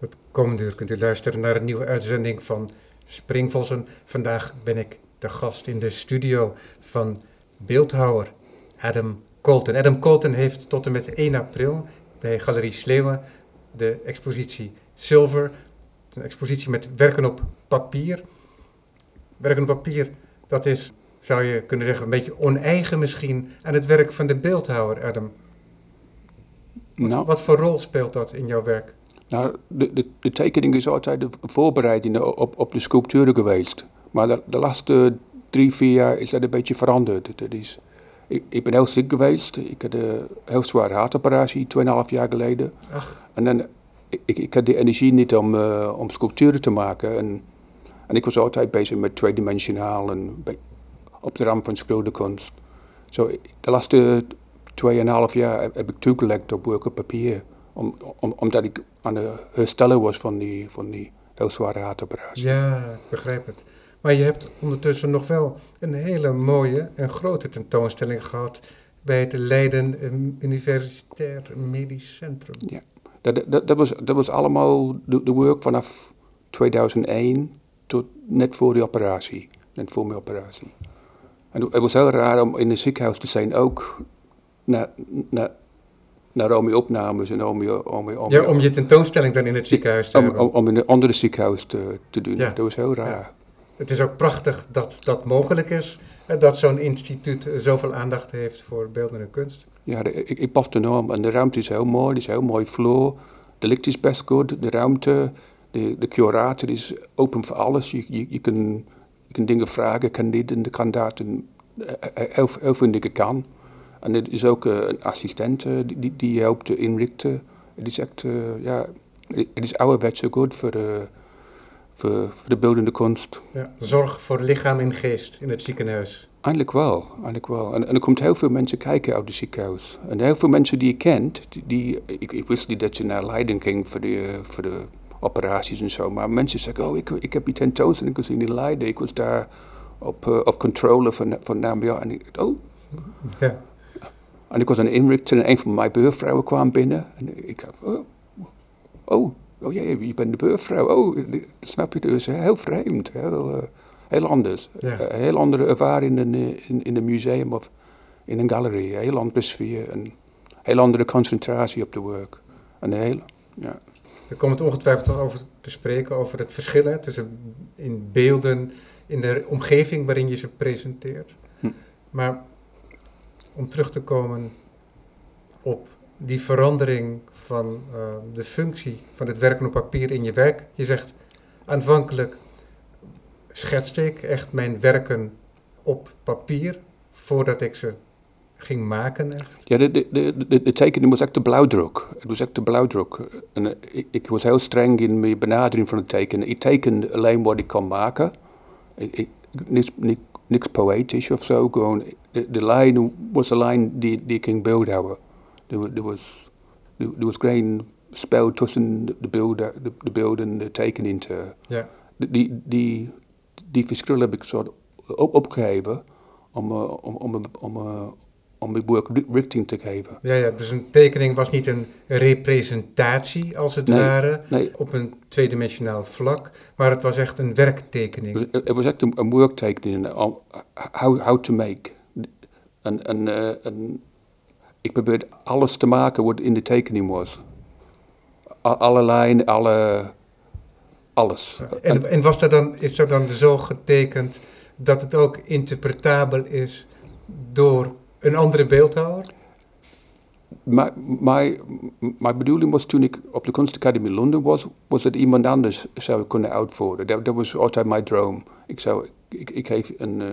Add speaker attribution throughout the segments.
Speaker 1: Het komende uur kunt u luisteren naar een nieuwe uitzending van Springvossen. Vandaag ben ik de gast in de studio van beeldhouwer Adam Colton. Adam Colton heeft tot en met 1 april bij Galerie Sleeuwen de expositie Silver. Een expositie met werken op papier. Werken op papier, dat is, zou je kunnen zeggen, een beetje oneigen misschien aan het werk van de beeldhouwer, Adam. Wat,
Speaker 2: Nou,
Speaker 1: wat voor rol speelt dat in jouw werk?
Speaker 2: Nou de, de, de tekening is altijd de voorbereiding op, op de sculpturen geweest. Maar de, de laatste drie, vier jaar is dat een beetje veranderd. Dat is, ik, ik ben heel ziek geweest. Ik had een heel zware hartoperatie, 2,5 jaar geleden.
Speaker 1: Ach,
Speaker 2: En dan, ik, ik, had die energie niet om, eh, om sculpturen te maken. En, en ik was altijd bezig met tweedimensionaal en op de rand van schilderkunst. Zo, de laatste 2,5 jaar heb, heb ik toegelegd op werk op papier. Om, om, omdat ik aan het herstellen was van die, van die heel zware hartoperatie.
Speaker 1: ja, ik begrijp het. Maar je hebt ondertussen nog wel een hele mooie en grote tentoonstelling gehad bij het Leiden eh, Universitair Medisch Centrum.
Speaker 2: Dat, dat, dat, was, dat was allemaal de, de werk vanaf 2001 tot net voor die operatie. Net voor mijn operatie. En het was heel raar om in een ziekenhuis te zijn ook naar, naar, naar al mijn opnames en al mijn... Al mijn, al
Speaker 1: Ja, om je tentoonstelling dan in het ziekenhuis te
Speaker 2: om,
Speaker 1: hebben.
Speaker 2: om, om in een andere ziekenhuis te, te doen.
Speaker 1: Ja.
Speaker 2: Dat was heel raar.
Speaker 1: Het is ook prachtig dat dat mogelijk is. Dat zo'n instituut zoveel aandacht heeft voor beeldende kunst.
Speaker 2: Ja, de- ik, ik past enorm. En de ruimte is heel mooi, het is heel mooi floor. De licht is best goed, de ruimte, de, de curator is open voor alles. Je, je, je, kan, je kan dingen vragen, kan dit en de kandidaat en eh, eh, heel, heel veel dingen kan. En er is ook eh, een assistent eh, die, die, helpt te inrichten. Het is echt, eh, ja, het is ouderwets goed voor de, voor, voor de beeldende kunst.
Speaker 1: Ja. Zorg voor lichaam en geest in het ziekenhuis.
Speaker 2: Eigenlijk wel, eigenlijk wel. En, en er komt heel veel mensen kijken uit het ziekenhuis. En heel veel mensen die je kent, die, die- ik, ik wist niet dat je naar Leiden ging voor de, voor de operaties en zo. Maar mensen zeggen, oh, ik, ik heb die tentoonstelling gezien in Leiden. Ik was daar op, eh, op controle van, van NAMBO. En ik oh.
Speaker 1: Ja.
Speaker 2: En ik was aan het inrichten en een van mijn buurvrouwen kwam binnen. En ik dacht, oh, oh, oh ja, je bent de buurvrouw. Oh, snap je dus, heel vreemd, heel, eh, heel anders.
Speaker 1: Ja.
Speaker 2: Een heel andere ervaring in, een- in, in een museum of in een galerie. Een heel andere sfeer, een heel andere concentratie op de werk. Een heel, ja.
Speaker 1: We komen het ongetwijfeld over te spreken, over het verschil tussen in beelden, in de omgeving waarin je ze presenteert.
Speaker 2: Hm.
Speaker 1: Maar om terug te komen op die verandering van eh, de functie van het werken op papier in je werk. Je zegt, aanvankelijk schetste ik echt mijn werken op papier voordat ik ze ging maken.
Speaker 2: Ja, de, de, de, tekening was echt de blauwdruk. Het was echt de blauwdruk. En eh, ik, ik was heel streng in mijn benadering van het tekenen. Ik tekende alleen wat ik kon maken. Ik, ik, niks, niks, niks poëtisch of zo. Gewoon, de, de lijn was de lijn die, die ik ging beeldhouden. Er, er, was, er, er was geen spel tussen de, de, beelden, de, de beelden en de tekening te...
Speaker 1: Ja.
Speaker 2: Die, die, die, die verschil heb ik soort op, opgegeven om, eh, om, om, om, eh, om werk ri- richting te geven.
Speaker 1: Ja, ja, dus een tekening was niet een representatie als het
Speaker 2: Nee.
Speaker 1: ware
Speaker 2: Nee,
Speaker 1: op een tweedimensionaal vlak, maar het was echt een werktekening.
Speaker 2: het was- het was echt een, een werktekening, how, how to make. En, en, eh, en ik probeerde alles te maken wat in de tekening was. Alle lijnen, alle, alles.
Speaker 1: En, en was dat dan, is dat dan zo getekend dat het ook interpretabel is door een andere beeldhouwer?
Speaker 2: Mijn, bedoeling was toen ik op de kunstacademie Londen was, was dat iemand anders zou kunnen uitvoeren. Dat, dat was altijd mijn droom. Ik zou, ik, ik geef een, eh,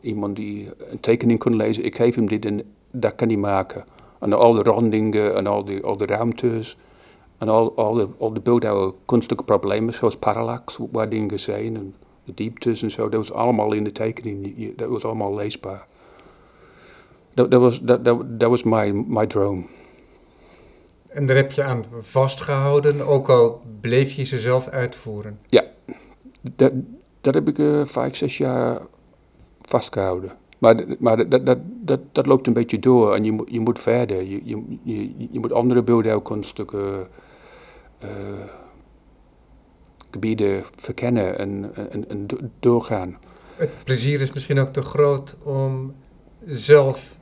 Speaker 2: iemand die een tekening kon lezen, ik geef hem dit en dat kan hij maken. En al de rondingen en al de, al de ruimtes en al, al de, al de beeldhouwen kunstelijke problemen zoals parallax, waar dingen zijn en de dieptes en zo, dat was allemaal in de tekening, dat was allemaal leesbaar. Dat, was, dat, dat, dat was mijn, mijn droom.
Speaker 1: En daar heb je aan vastgehouden, ook al bleef je ze zelf uitvoeren.
Speaker 2: Dat, dat heb ik eh, vijf, zes jaar vastgehouden. Maar, maar dat, dat, dat, dat loopt een beetje door en je, moet- je moet verder. Je, je, je, je moet andere beeldhouwkunststukken eh, gebieden verkennen en, en, en doorgaan.
Speaker 1: Het plezier is misschien ook te groot om zelf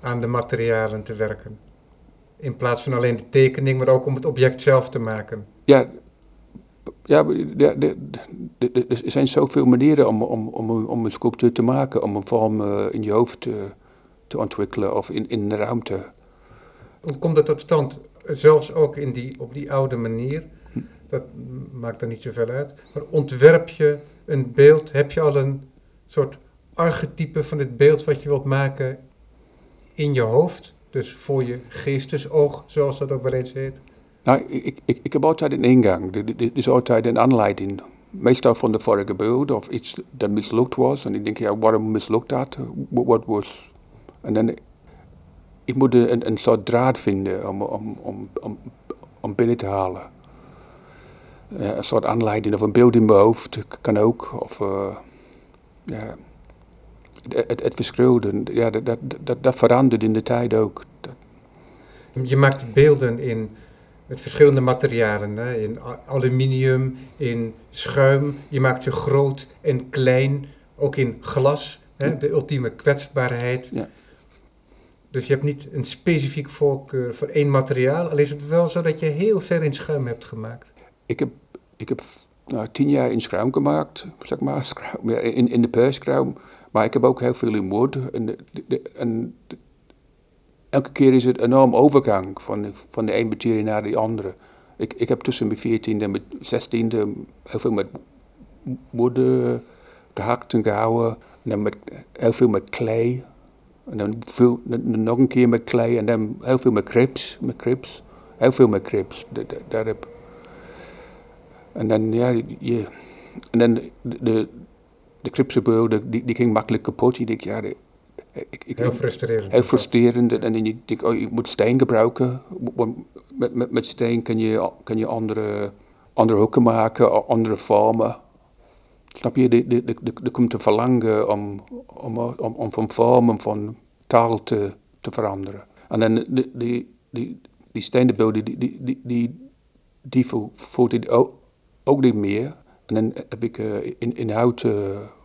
Speaker 1: aan de materialen te werken. In plaats van alleen de tekening, maar ook om het object zelf te maken.
Speaker 2: Ja, ja, er zijn zoveel manieren om, om, om, om een sculptuur te maken, om een vorm uh, in je hoofd te, te ontwikkelen of in, in de ruimte.
Speaker 1: Hoe komt dat tot stand? Zelfs ook in die, op die oude manier, hm. dat maakt er niet zoveel uit. Maar ontwerp je een beeld, heb je al een soort archetype van het beeld wat je wilt maken in je hoofd? Dus voor je geestesoog, zoals dat ook wel eens heet?
Speaker 2: Nou, ik, ik, ik heb altijd een ingang. Er is altijd een aanleiding. Meestal van de vorige beeld of iets dat mislukt was. En ik denk, ja, waarom mislukt dat? Wat was... En dan... Ik moet een, een soort draad vinden om, om, om, om, om binnen te halen. Uh, een soort aanleiding of een beeld in mijn hoofd kan ook. Of... Ja, het, het verschilde, ja, dat, dat, dat, dat verandert in de tijd ook.
Speaker 1: Je maakt beelden in met verschillende materialen. Hè? In aluminium, in schuim. Je maakt ze groot en klein. Ook in glas. Hè? De ultieme kwetsbaarheid. Ja. Dus je hebt niet een specifiek voorkeur voor één materiaal. Al is het wel zo dat je heel ver in schuim hebt gemaakt.
Speaker 2: Ik heb, ik heb nou, tien jaar in schuim gemaakt, zeg maar. Schuim, in, in de persschuim. Maar ik heb ook heel veel in. En, en elke keer is het een enorm overgang van, van de een materie naar de andere. Ik, ik heb tussen mijn veertiende en mijn zestiende heel veel met woorden gehakt en gehouden. En dan met, heel veel met klei. En dan, veel, nog een keer met klei. En dan heel veel met crips. Met crips. Heel veel met crips. Daar heb en dan, ja, je, en dan de, de, de cripse die, die ging makkelijk kapot. Ik denk, ja,
Speaker 1: ik, ik, heel frustrerend.
Speaker 2: Heel frustrerend. En dan denk ik, oh, je moet steen gebruiken. Met, met, met steen kan je, kan je andere, andere hoeken maken, andere vormen. Snap je? Er komt een verlangen om, om, om, om van vormen, van taal te, te veranderen. En dan die, die, die, die steenbeelden, die, die, die, die, die voelt het ook, ook niet meer. En dan heb ik uh, in, in hout uh,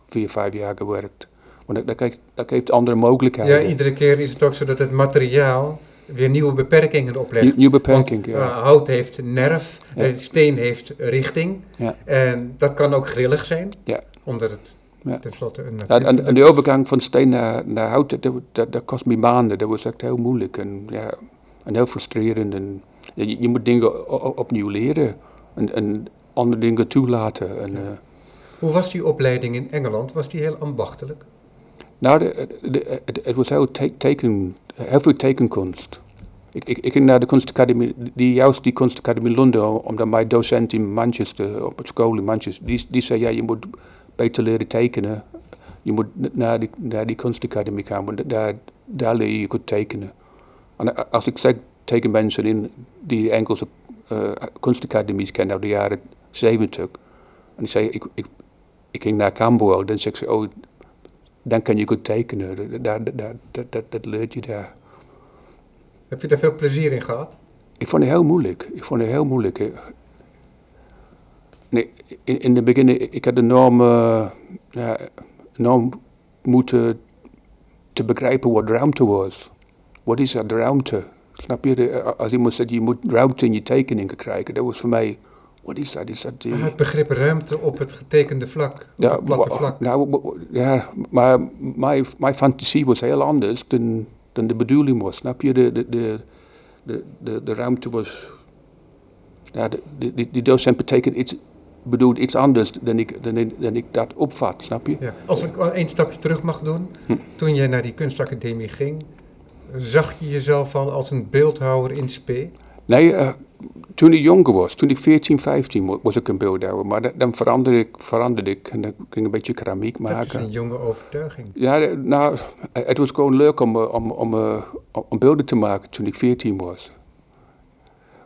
Speaker 2: vier, vijf jaar gewerkt. Want dat, dat, dat geeft andere mogelijkheden.
Speaker 1: Ja, iedere keer is het ook zo dat het materiaal weer nieuwe beperkingen oplegt.
Speaker 2: Nieuwe beperkingen, ja.
Speaker 1: Uh, hout heeft nerf, ja. steen heeft richting. Ja. En dat kan ook grillig zijn, ja. omdat het ja. tenslotte een...
Speaker 2: Ja, en, en, de overgang van steen naar, naar hout, dat, dat, dat, kost me maanden. Dat was echt heel moeilijk en, ja, en heel frustrerend. En, je, je moet dingen opnieuw leren en, en andere dingen toelaten. En, uh,
Speaker 1: Hoe was die opleiding in Engeland? Was die heel ambachtelijk?
Speaker 2: Nou, de, de, het, was heel, teken, heel veel tekenkunst. Ik, ik, ik ging naar de kunstacademie, die, juist die kunstacademie Londen, omdat mijn docent in Manchester, op het school in Manchester, die, die zei, ja, je moet beter leren tekenen. Je moet naar die, naar die kunstacademie gaan, want daar, daar leer je goed tekenen. En als ik zeg tegen mensen in die Engelse uh, kunstacademies kennen uit de jaren 70, en ik zei, ik, ik, ik ging naar Cambodja, dan zeg ze, oh, dan kan je goed tekenen. Dat, dat, dat, dat, dat leert je daar.
Speaker 1: Heb je daar veel plezier in gehad?
Speaker 2: Ik vond het heel moeilijk. Ik vond het heel moeilijk. Nee, in, in het begin, ik had enorm, uh, ja, enorm moeten te begrijpen wat ruimte was. Wat is dat ruimte? Snap je? Als iemand zegt, je moet ruimte in je tekeningen krijgen, dat was voor mij wat is dat? Is dat
Speaker 1: die... Het begrip ruimte op het getekende vlak, ja, het platte vlak.
Speaker 2: Nou, ja, maar mijn, mijn fantasie was heel anders dan, dan de bedoeling was. Snap je? De, de, de, de, de, ruimte was... Ja, de, de, die docent betekent iets, bedoelt iets anders dan ik, dan, dan ik dat opvat, snap je? Ja.
Speaker 1: Als ik één stapje terug mag doen. Hm. Toen jij naar die kunstacademie ging, zag je jezelf al als een beeldhouwer in spe?
Speaker 2: Nee, uh, toen ik jonger was, toen ik 14, 15 was ik een beeldhouwer. Maar dan veranderde ik, veranderde ik en dan ging ik een beetje keramiek maken. Dat is
Speaker 1: een jonge overtuiging.
Speaker 2: Ja, nou, het was gewoon leuk om, eh, om, om, eh, om beelden te maken toen ik 14 was.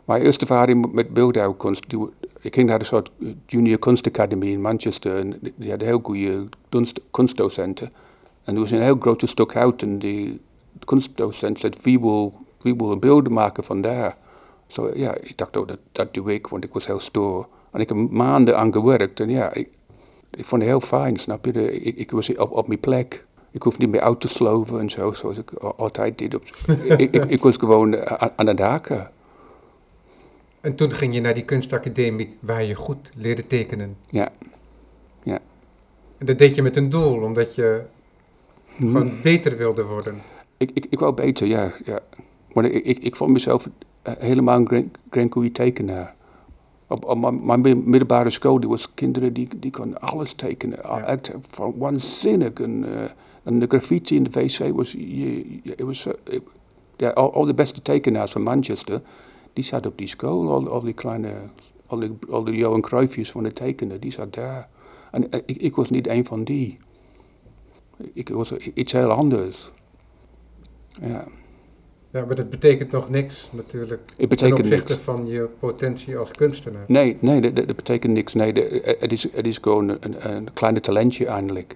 Speaker 2: Mijn eerste ervaring met beeldhouwkunst, ik ging naar een soort junior kunstacademie in Manchester. En die hadden heel goede kunstdocenten. En er was een heel groot stuk hout en die kunstdocent zei, wie wil, wie wil een beelden maken van daar? Zo ja, ik dacht, oh, dat, dat doe ik, want ik was heel stoer. En ik heb maanden aan gewerkt. En ja, ik, ik vond het heel fijn, snap je? De, ik, ik was op, op mijn plek. Ik hoef niet meer uit te sloven en zo, zoals ik al- altijd deed. Op, ik, ik, ik was gewoon eh, aan, aan het haken.
Speaker 1: En toen ging je naar die kunstacademie waar je goed leerde tekenen.
Speaker 2: Ja.
Speaker 1: En dat deed je met een doel, omdat je
Speaker 2: Hm.
Speaker 1: gewoon beter wilde worden.
Speaker 2: Ik, ik, ik wou beter, ja. ja. Maar ik, ik, ik vond mezelf helemaal een goede tekenaar. Op, op mijn, mijn mi- middelbare school, er was kinderen die, die konden alles tekenen.
Speaker 1: Ja.
Speaker 2: Echt van waanzinnig. En, eh, en de graffiti in de wc was... je- je- it was it- ja, al, al de beste tekenaars van Manchester, die zaten op die school. Al, al die kleine... Al die, al die Johan Cruijffjes van de tekenen, die zat daar. En eh, ik, ik was niet een van die. Ik was iets heel anders. Ja.
Speaker 1: Ja, maar dat betekent nog niks natuurlijk.
Speaker 2: Het
Speaker 1: Ten
Speaker 2: betekent
Speaker 1: opzichte
Speaker 2: niks.
Speaker 1: van je potentie als kunstenaar.
Speaker 2: Nee, nee, dat, dat betekent niks. Nee, de- eh, het, is, het is gewoon een, een kleine talentje eigenlijk.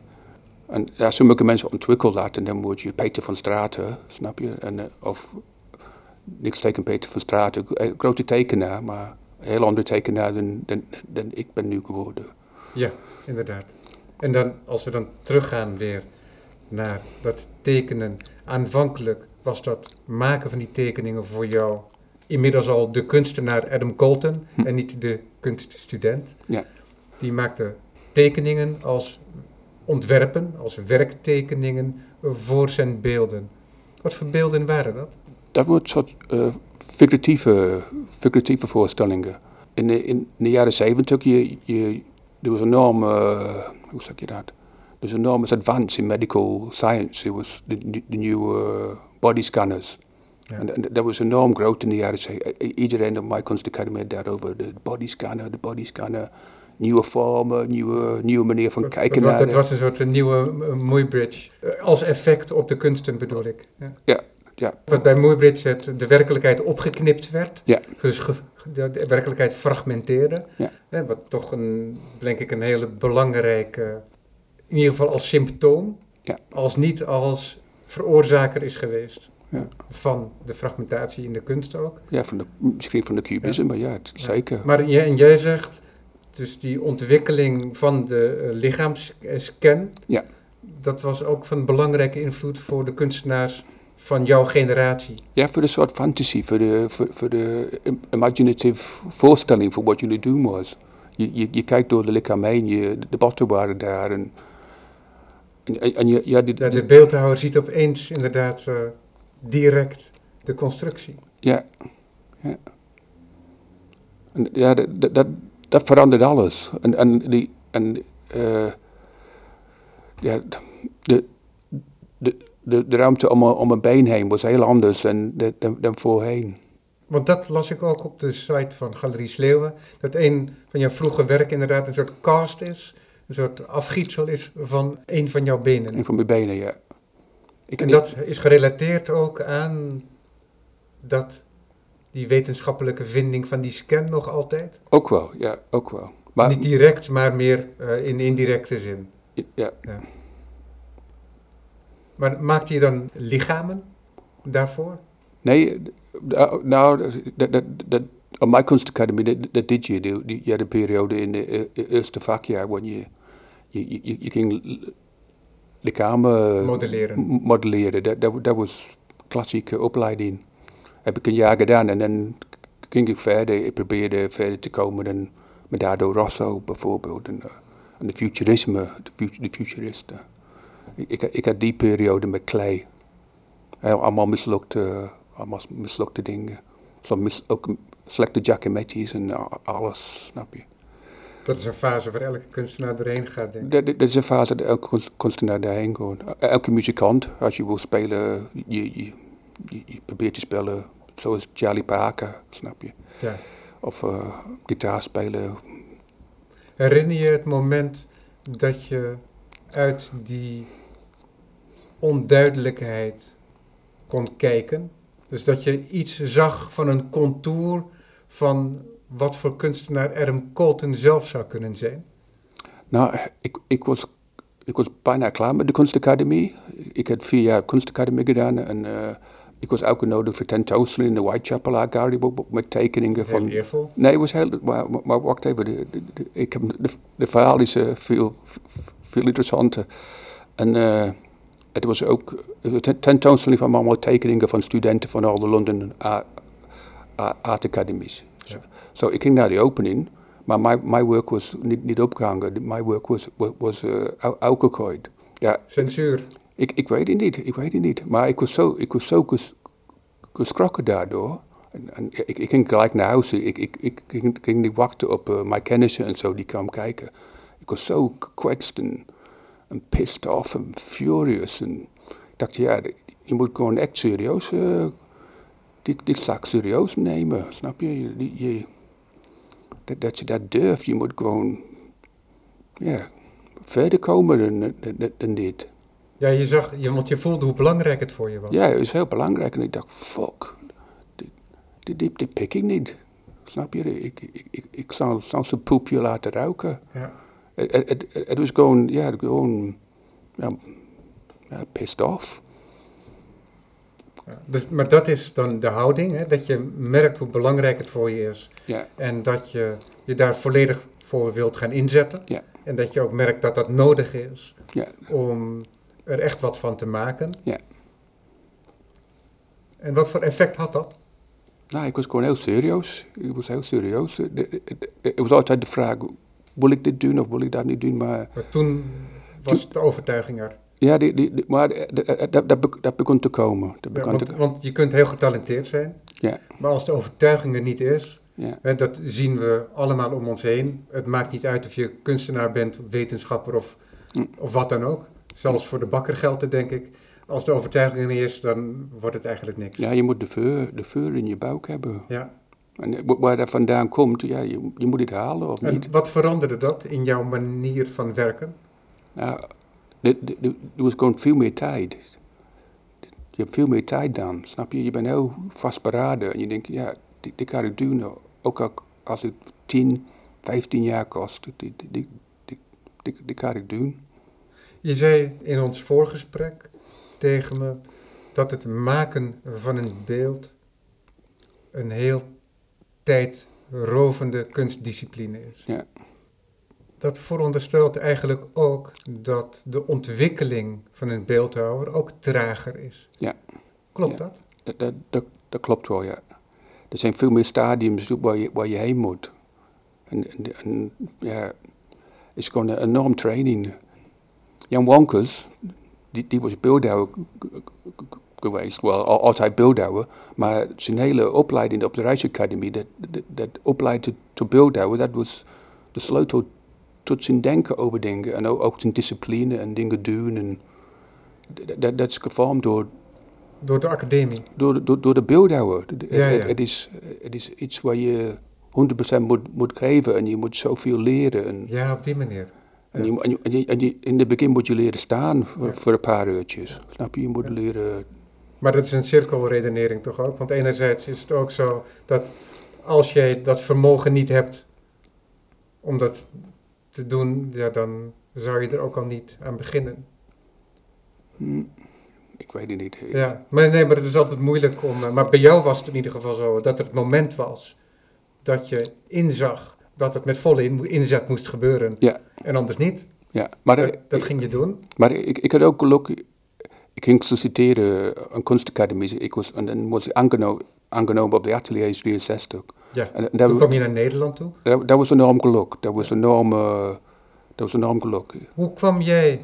Speaker 2: En ja, sommige mensen ontwikkelen dat en dan word je Peter van Straten, snap je? En, eh, of niks tegen Peter van Straten, eh, grote tekenaar, maar een heel andere tekenaar dan, dan, dan ik ben nu geworden.
Speaker 1: Ja, inderdaad. En dan, als we dan teruggaan weer naar dat tekenen. Aanvankelijk was dat maken van die tekeningen voor jou inmiddels al de kunstenaar Adam Colton
Speaker 2: Hm.
Speaker 1: en niet de kunststudent.
Speaker 2: Ja.
Speaker 1: Die maakte tekeningen als ontwerpen, als werktekeningen voor zijn beelden. Wat voor beelden waren dat?
Speaker 2: Dat wordt soort eh, figuratieve, figuratieve voorstellingen. In de, in de jaren zeventig, je, je, er was enorm, eh, hoe zeg je dat? Er was enormous advance in medical science. Er was de nieuwe body scanners.
Speaker 1: Ja.
Speaker 2: En, en dat was enorm groot in de jaren zeventig. Iedereen op mijn kunstacademie had daarover. De body scanner, de body scanner. Nieuwe vormen, nieuwe, nieuwe manier van kijken
Speaker 1: dat,
Speaker 2: naar
Speaker 1: dat
Speaker 2: de-
Speaker 1: was een soort een nieuwe. Eh, als effect op de kunsten bedoel ik. Ja.
Speaker 2: ja.
Speaker 1: Wat bij Muybridge het, de werkelijkheid opgeknipt werd.
Speaker 2: Ja.
Speaker 1: Dus ge- de, werkelijkheid fragmenteerde.
Speaker 2: Ja.
Speaker 1: Hè, wat toch een, denk ik, een hele belangrijke, in ieder geval als symptoom,
Speaker 2: Ja.
Speaker 1: als niet als veroorzaker is geweest.
Speaker 2: Ja.
Speaker 1: Van de fragmentatie in de kunst ook.
Speaker 2: Ja, van de, misschien van de cubisme, maar ja, het- zeker.
Speaker 1: Maar jij, en jij zegt, dus die ontwikkeling van de eh, lichaamsscan,
Speaker 2: Ja.
Speaker 1: dat was ook van belangrijke invloed voor de kunstenaars van jouw generatie.
Speaker 2: Ja, voor de soort fantasy, voor de, voor, voor de im- imaginative voorstelling van wat jullie doen was. Je, je, je kijkt door de lichaam heen, je, de botten waren daar. En, en, en je, ja,
Speaker 1: de beeldhouwer ziet opeens inderdaad eh, direct de constructie.
Speaker 2: ja, ja. En, ja, dat, dat- verandert alles. En, en, die, en eh, ja, de, de, de, de ruimte om, om een been heen was heel anders dan, dan, dan voorheen.
Speaker 1: Want dat las ik ook op de site van Galerie Sleeuwen. Dat een van jouw vroege werk inderdaad een soort cast is. Een soort afgietsel is van een van jouw benen.
Speaker 2: Een van mijn benen, ja. Ik,
Speaker 1: En dat is gerelateerd ook aan dat, die wetenschappelijke vinding van die scan nog altijd.
Speaker 2: Ook wel, ja, ook wel. Maar,
Speaker 1: Niet direct, maar meer eh, in indirecte zin.
Speaker 2: ja,
Speaker 1: Maar maakte je dan lichamen daarvoor?
Speaker 2: nee, d- nou, dat, dat, dat, op mijn kunstacademie, dat, dat did je. Die, periode in de eh, eerste vakjaar, waar je, je, je, je ging lichamen
Speaker 1: Modelleren.
Speaker 2: modelleren. Dat, dat, dat was klassieke opleiding. Heb ik een jaar gedaan en dan ging ik verder. Ik probeerde verder te komen dan met Dado Rosso bijvoorbeeld. En, eh, en de futurisme, de, fut- de futuristen. Ik, ik, had die periode met. Heel, allemaal mislukte, allemaal mislukte dingen. Zo mis, ook slechte giacometti's en a- alles, snap je.
Speaker 1: Dat is een fase waar elke kunstenaar doorheen gaat, denk ik.
Speaker 2: Dat, is een fase dat elke kunst- kunstenaar daarheen gaat. Elke muzikant, als je wil spelen, je, je, je, je probeert te spelen zoals Charlie Parker, snap je.
Speaker 1: Ja.
Speaker 2: Of eh, gitaar spelen.
Speaker 1: Herinner je het moment dat je uit die onduidelijkheid kon kijken? Dus dat je iets zag van een contour van wat voor kunstenaar Adam Colton zelf zou kunnen zijn?
Speaker 2: Nou, ik, ik, was, ik was bijna klaar met de kunstacademie. Ik had vier jaar kunstacademie gedaan en eh, ik was uitgenodigd voor tentoonstelling in de Whitechapel Art Gallery met- tekeningen
Speaker 1: Heel
Speaker 2: van...
Speaker 1: eervol.
Speaker 2: Nee, het was heel... Maar, maar, wacht even, de, de, de- ik heb, de, de verhaal is eh, veel, veel interessanter. En eh, het was ook een ten- tentoonstelling van allemaal tekeningen van studenten van al de London Art Academies. So ik ging naar die opening, maar my, my work was niet, niet opgehangen. My work was, was, was uh, uitgegooid. Ja,
Speaker 1: Censuur.
Speaker 2: ik, ik weet het niet, ik weet het niet. Maar ik was zo, ik was zo ges- geschrokken daardoor. En, en ik, ik ging gelijk naar huis. Ik, ik, ik ging, ging niet wachten op eh, mijn kennissen en zo die kwamen kijken. Ik was zo gekwetst en, en pissed off en furious. En ik dacht, ja, je moet gewoon echt serieus, eh, dit, dit zaak serieus nemen, snap je? je, je dat, dat je dat durft, je moet gewoon, ja, verder komen dan, dan, dan dit.
Speaker 1: Ja, je zag, je, want je voelde hoe belangrijk het voor je was.
Speaker 2: Ja, het is heel belangrijk. En ik dacht, fuck, dit, dit, dit, dit pik ik niet. Snap je? Ik, ik, ik, ik zal, zal zijn poepje laten ruiken.
Speaker 1: Ja.
Speaker 2: Het, het, was gewoon, ja, gewoon, ja, ja, pissed off.
Speaker 1: Ja, Dus, maar dat is dan de houding, hè? dat je merkt hoe belangrijk het voor je is.
Speaker 2: Ja,
Speaker 1: En dat je je daar volledig voor wilt gaan inzetten.
Speaker 2: Ja.
Speaker 1: En dat je ook merkt dat dat nodig is
Speaker 2: ja.
Speaker 1: om er echt wat van te maken.
Speaker 2: Ja.
Speaker 1: En wat voor effect had dat?
Speaker 2: Nou, ik was gewoon heel serieus. Ik was heel serieus. Het- was altijd de vraag, wil ik dit doen of wil ik dat niet doen? Maar
Speaker 1: Maar toen was de overtuiging er.
Speaker 2: Ja, die, die, die- maar dat, dat, dat, be- dat begon te komen. Dat
Speaker 1: Ja,
Speaker 2: begon
Speaker 1: want,
Speaker 2: te,
Speaker 1: want je kunt heel getalenteerd zijn.
Speaker 2: Ja.
Speaker 1: Maar als de overtuiging er niet is,
Speaker 2: ja,
Speaker 1: dat zien we allemaal om ons heen. Het maakt niet uit of je kunstenaar bent, wetenschapper of,
Speaker 2: Hm.
Speaker 1: of wat dan ook. Zelfs voor de bakker geldt het, denk ik. Als de overtuiging er niet is, dan wordt het eigenlijk niks.
Speaker 2: ja, je moet de vuur, de vuur in je buik hebben.
Speaker 1: Ja.
Speaker 2: En eh, wa- waar dat vandaan komt, ja, je, je moet het halen of niet.
Speaker 1: Wat veranderde dat in jouw manier van werken?
Speaker 2: Nou, er- was gewoon veel meer tijd. Je hebt veel meer tijd dan, snap je? Je bent heel vastberaden en je denkt, ja, dit, dit kan ik doen. Ook al als het 10, 15 jaar kost, dit, dit, dit, dit kan ik doen.
Speaker 1: Je zei in ons voorgesprek tegen me dat het maken van een beeld een heel tijdrovende kunstdiscipline is.
Speaker 2: Ja.
Speaker 1: Dat veronderstelt eigenlijk ook dat de ontwikkeling van een beeldhouwer ook trager is.
Speaker 2: Ja.
Speaker 1: Klopt
Speaker 2: Ja.
Speaker 1: dat?
Speaker 2: Dat, dat, dat, klopt wel, ja. Er zijn veel meer stadiums waar je, waar je heen moet. En, en, en ja, het is gewoon een enorm training. Jan Wonkers, die, die was beeldhouwer geweest, wel al- altijd beeldhouwer, maar zijn hele opleiding op de Rijksacademie, dat, dat, tot beeldhouwer, dat was de sleutel tot zijn denken over dingen en ook, ook zijn discipline en dingen doen. En dat, dat, is gevormd door,
Speaker 1: Door de academie.
Speaker 2: door, de- door, door de beeldhouwer. Het,
Speaker 1: Ja, ja.
Speaker 2: het- is, het is iets waar je 100% moet, moet geven en je moet zoveel leren. En,
Speaker 1: Ja, op die manier.
Speaker 2: en, je, en, je, en, je, en je- in het begin moet je leren staan voor,
Speaker 1: Ja.
Speaker 2: voor een paar uurtjes. Snap je? Je moet leren.
Speaker 1: Maar dat is een cirkelredenering toch ook? Want enerzijds is het ook zo dat als jij dat vermogen niet hebt om dat te doen, ja, dan zou je er ook al niet aan beginnen.
Speaker 2: hm, ik weet het niet.
Speaker 1: Ja, maar nee, maar het is altijd moeilijk om. eh, Maar bij jou was het in ieder geval zo dat er het moment was dat je inzag dat het met volle in- inzet moest gebeuren.
Speaker 2: Ja.
Speaker 1: En anders niet.
Speaker 2: Ja, maar,
Speaker 1: Dat,
Speaker 2: ik-
Speaker 1: ging je doen.
Speaker 2: maar ik, ik had ook geluk. Ik ging solliciteren aan kunstacademie. Ik was, en dan was ik aangenomen, aangenomen op de atelier 63.
Speaker 1: Ja.
Speaker 2: En
Speaker 1: Toen kwam je naar Nederland toe.
Speaker 2: dat, dat was enorm geluk. Dat was enorm, eh, dat was enorm geluk.
Speaker 1: Hoe kwam jij,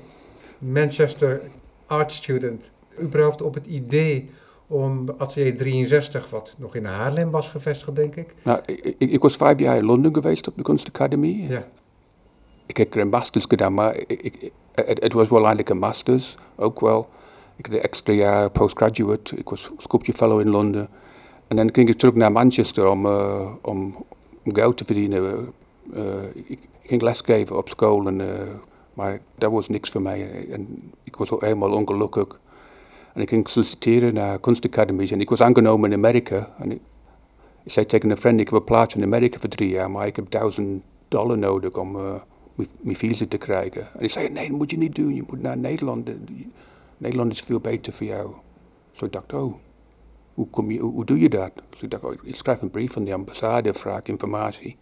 Speaker 1: Manchester art student, überhaupt op het idee om Atelier 63, wat nog in Haarlem was gevestigd, denk ik?
Speaker 2: Nou, ik, ik, ik was vijf jaar in Londen geweest op de kunstacademie.
Speaker 1: Ja.
Speaker 2: Ik heb er een masters gedaan, maar ik, ik, het, het was wel eigenlijk een masters, ook wel. Ik had een extra jaar postgraduate, ik was sculpture fellow in Londen. En dan ging ik terug naar Manchester om, eh, om, geld te verdienen. Eh, ik, ging lesgeven op school, en, eh, maar dat was niks voor mij. En ik was ook helemaal ongelukkig. En ik ging solliciteren naar kunstacademies en ik was aangenomen in Amerika. En ik, zei tegen een vriend, ik wil plaats in Amerika voor drie jaar, maar ik heb duizend dollar nodig om mijn- visa te krijgen. En ik zei, nee, dat moet je niet doen, je moet naar Nederland. Nederland is veel beter voor jou. Zo ik dacht, oh, hoe, kom je, hoe, hoe doe je dat? Dus ik dacht, oh, ik schrijf een brief van de ambassade, vraag informatie.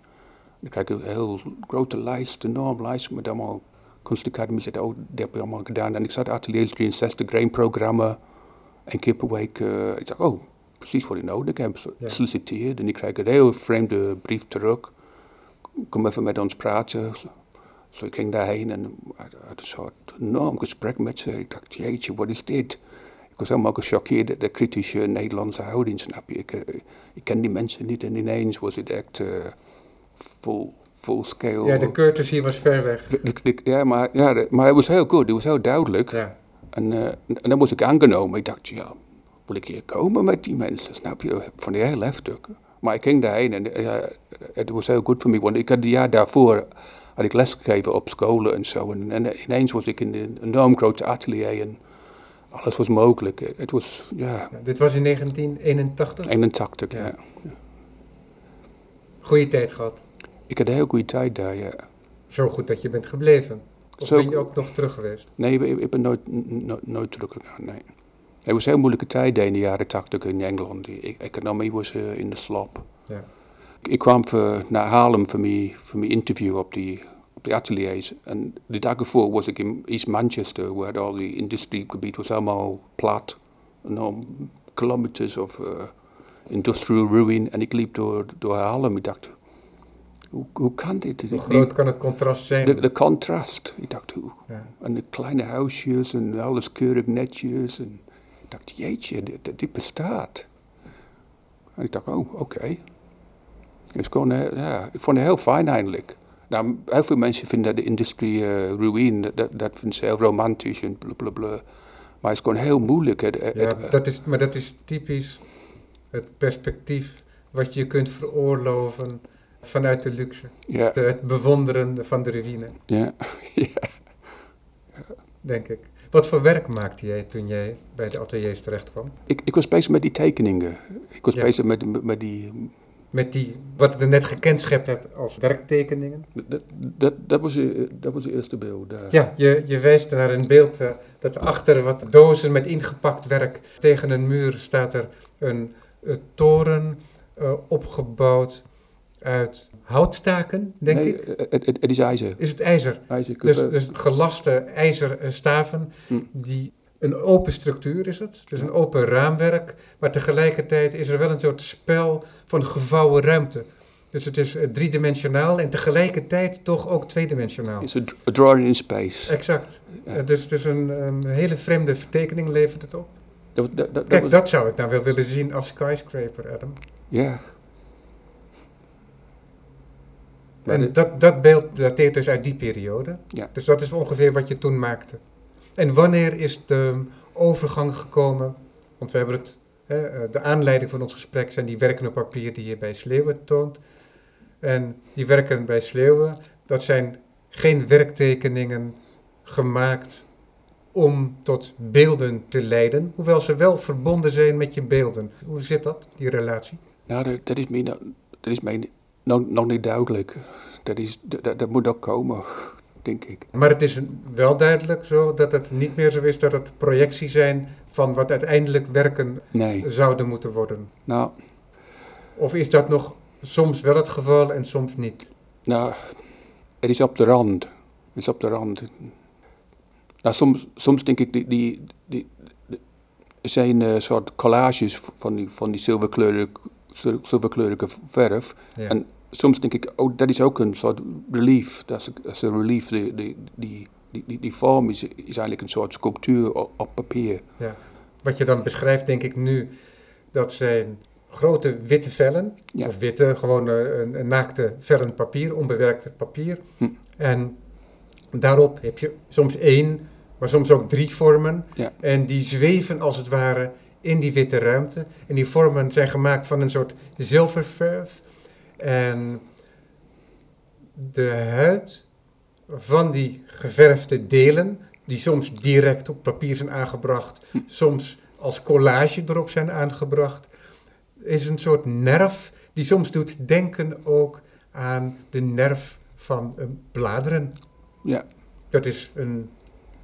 Speaker 2: Dan krijg ik een heel grote lijst, een enorm lijst met allemaal kunstacademie zitten. Oh, dat heb je allemaal gedaan. En ik zat ateliers 63, grain programma, een keer per week. eh, ik dacht, oh, precies wat ik nodig heb.
Speaker 1: Ja.
Speaker 2: Solliciteerd en ik krijg een heel vreemde brief terug. Kom even met ons praten. Zo, ik ging daarheen en had een soort enorm gesprek met ze. Ik dacht, jeetje, wat is dit? Ik was helemaal gechoqueerd door de kritische Nederlandse houding, snap je. Ik, eh, ik ken die mensen niet en ineens was het echt eh full, full scale.
Speaker 1: Ja, de courtesy was ver weg.
Speaker 2: De- de- de- ja, maar, ja, de- maar het was heel goed, het was heel duidelijk.
Speaker 1: Ja.
Speaker 2: En, eh, en dan was ik aangenomen. Ik dacht, ja, wil ik hier komen met die mensen? Snap je? Vond het heel heftig. Maar ik ging daarheen en ja, het was heel goed voor me. Want ik had het jaar daarvoor had ik lesgegeven op scholen en zo. En, en ineens was ik in een enorm groot atelier en alles was mogelijk. Het was, ja,
Speaker 1: Ja, dit was in 1981.
Speaker 2: 81, ja.
Speaker 1: Ja. Goeie tijd gehad.
Speaker 2: Ik had een heel goede tijd daar, ja.
Speaker 1: Zo goed dat je bent gebleven. Of
Speaker 2: Zo-
Speaker 1: ben je ook nog terug geweest?
Speaker 2: Nee, ik, ben nooit, no- nooit teruggegaan, nee. Het was een heel moeilijke tijd in de jaren tachtig in Engeland. De e- economie was eh, in de slop.
Speaker 1: Ja.
Speaker 2: Ik, ik kwam voor, naar Haarlem voor mijn, voor mijn interview op die, ateliers. En de dag ervoor was ik in East Manchester, waar al die industriegebied was allemaal plat. Enorm kilometers of eh, industrial ruin. En ik liep door, door Haarlem. Ik dacht, hoe, hoe kan dit?
Speaker 1: Hoe groot kan het contrast zijn?
Speaker 2: de, de contrast. Ik dacht, hoe,
Speaker 1: Ja.
Speaker 2: en de kleine huisjes en alles keurig netjes. En ik dacht, jeetje, dit, bestaat. En ik dacht, oh, oké. Gewoon, eh, ja, ik vond het heel fijn eindelijk. Nou, heel veel mensen vinden de industrie eh ruïne, dat, dat, vinden ze heel romantisch en blablabla. Maar het is gewoon heel moeilijk. Het, het-
Speaker 1: Ja, dat is, maar dat is typisch het perspectief wat je kunt veroorloven vanuit de luxe.
Speaker 2: ja,
Speaker 1: De- het bewonderen van de ruïne,
Speaker 2: ja, ja.
Speaker 1: denk ik. Wat voor werk maakte jij toen jij bij de ateliers terecht kwam?
Speaker 2: Ik, ik was bezig met die tekeningen. Ik was
Speaker 1: Ja.
Speaker 2: bezig met, met die
Speaker 1: Met die, wat ik er net gekenschept hebt als werktekeningen.
Speaker 2: Dat, dat, dat, was, de- dat was de eerste beeld. daar.
Speaker 1: Ja, je, je wijst naar een beeld eh, dat achter wat dozen met ingepakt werk tegen een muur staat er een, eh, toren eh, opgebouwd uit houtstaken, denk
Speaker 2: nee,
Speaker 1: ik.
Speaker 2: eh, Het, het, het is ijzer.
Speaker 1: Is het ijzer?
Speaker 2: ijzer
Speaker 1: Dus,
Speaker 2: eh,
Speaker 1: dus gelaste ijzerstaven,
Speaker 2: Hm.
Speaker 1: die een open structuur is het. Dus een open raamwerk, maar tegelijkertijd is er wel een soort spel van gevouwen ruimte. Dus het is eh, driedimensionaal en tegelijkertijd toch ook tweedimensionaal.
Speaker 2: is a drawing in space.
Speaker 1: Exact.
Speaker 2: Ja.
Speaker 1: Eh, dus dus een, een hele vreemde vertekening levert het op.
Speaker 2: Dat, dat, dat,
Speaker 1: Kijk,
Speaker 2: was-
Speaker 1: dat zou ik nou wel willen zien als skyscraper, Adam.
Speaker 2: Ja. Maar
Speaker 1: En dat, dat beeld dateert dus uit die periode.
Speaker 2: Ja.
Speaker 1: Dus dat is ongeveer wat je toen maakte. En wanneer is de overgang gekomen? Want we hebben het, hè, eh, de aanleiding van ons gesprek zijn die werken op papier die je bij Sleeuwen toont. En die werken bij Sleeuwen, dat zijn geen werktekeningen gemaakt om tot beelden te leiden, hoewel ze wel verbonden zijn met je beelden. Hoe zit dat, die relatie?
Speaker 2: Nou, dat, is mij, nog, nog niet duidelijk. Dat, is, dat- dat moet ook komen, denk ik.
Speaker 1: Maar het is wel duidelijk zo dat het niet meer zo is dat het projectie zijn van wat uiteindelijk werken
Speaker 2: Nee.
Speaker 1: zouden moeten worden.
Speaker 2: Nou,
Speaker 1: Of is dat nog soms wel het geval en soms niet?
Speaker 2: nou, het is op de rand. Het is op de rand. Nou, soms, soms denk ik, die, die, die, die- zijn een soort collages van die, van die zilverkleurige, zil- zilverkleurige verf.
Speaker 1: Ja.
Speaker 2: En soms denk ik, oh, dat is ook een soort relief. Dat is, een relief. Die, die, die, die, die, vorm is, is eigenlijk een soort sculptuur op, op papier.
Speaker 1: Wat je dan beschrijft, denk ik nu, dat zijn grote witte vellen,
Speaker 2: Ja.
Speaker 1: of witte, gewoon een, een naakte vellen papier, onbewerkte papier.
Speaker 2: Hm.
Speaker 1: En daarop heb je soms één, maar soms ook drie vormen.
Speaker 2: Ja.
Speaker 1: En die zweven als het ware in die witte ruimte. En die vormen zijn gemaakt van een soort zilververf. En de huid van die geverfde delen, die soms direct op papier zijn aangebracht,
Speaker 2: Hm.
Speaker 1: soms als collage erop zijn aangebracht, is een soort nerf die soms doet denken ook aan de nerf van bladeren.
Speaker 2: Ja.
Speaker 1: Dat is een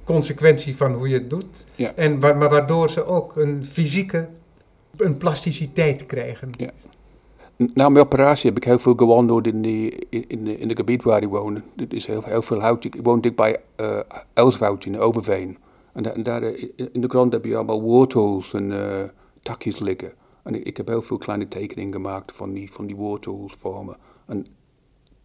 Speaker 1: consequentie van hoe je het doet.
Speaker 2: Ja.
Speaker 1: En wa- maar waardoor ze ook een fysieke een plasticiteit krijgen.
Speaker 2: Ja. Na mijn operatie heb ik heel veel gewandeld in, die, in, in, de, in het gebied waar ik woon. Het is heel, heel veel hout. Ik woon dichtbij uh, Elswoud in Overveen. En, da, en, daar eh, in de grond heb je allemaal wortels en uh, takjes liggen. En ik, ik, heb heel veel kleine tekeningen gemaakt van die, van die wortelsvormen. En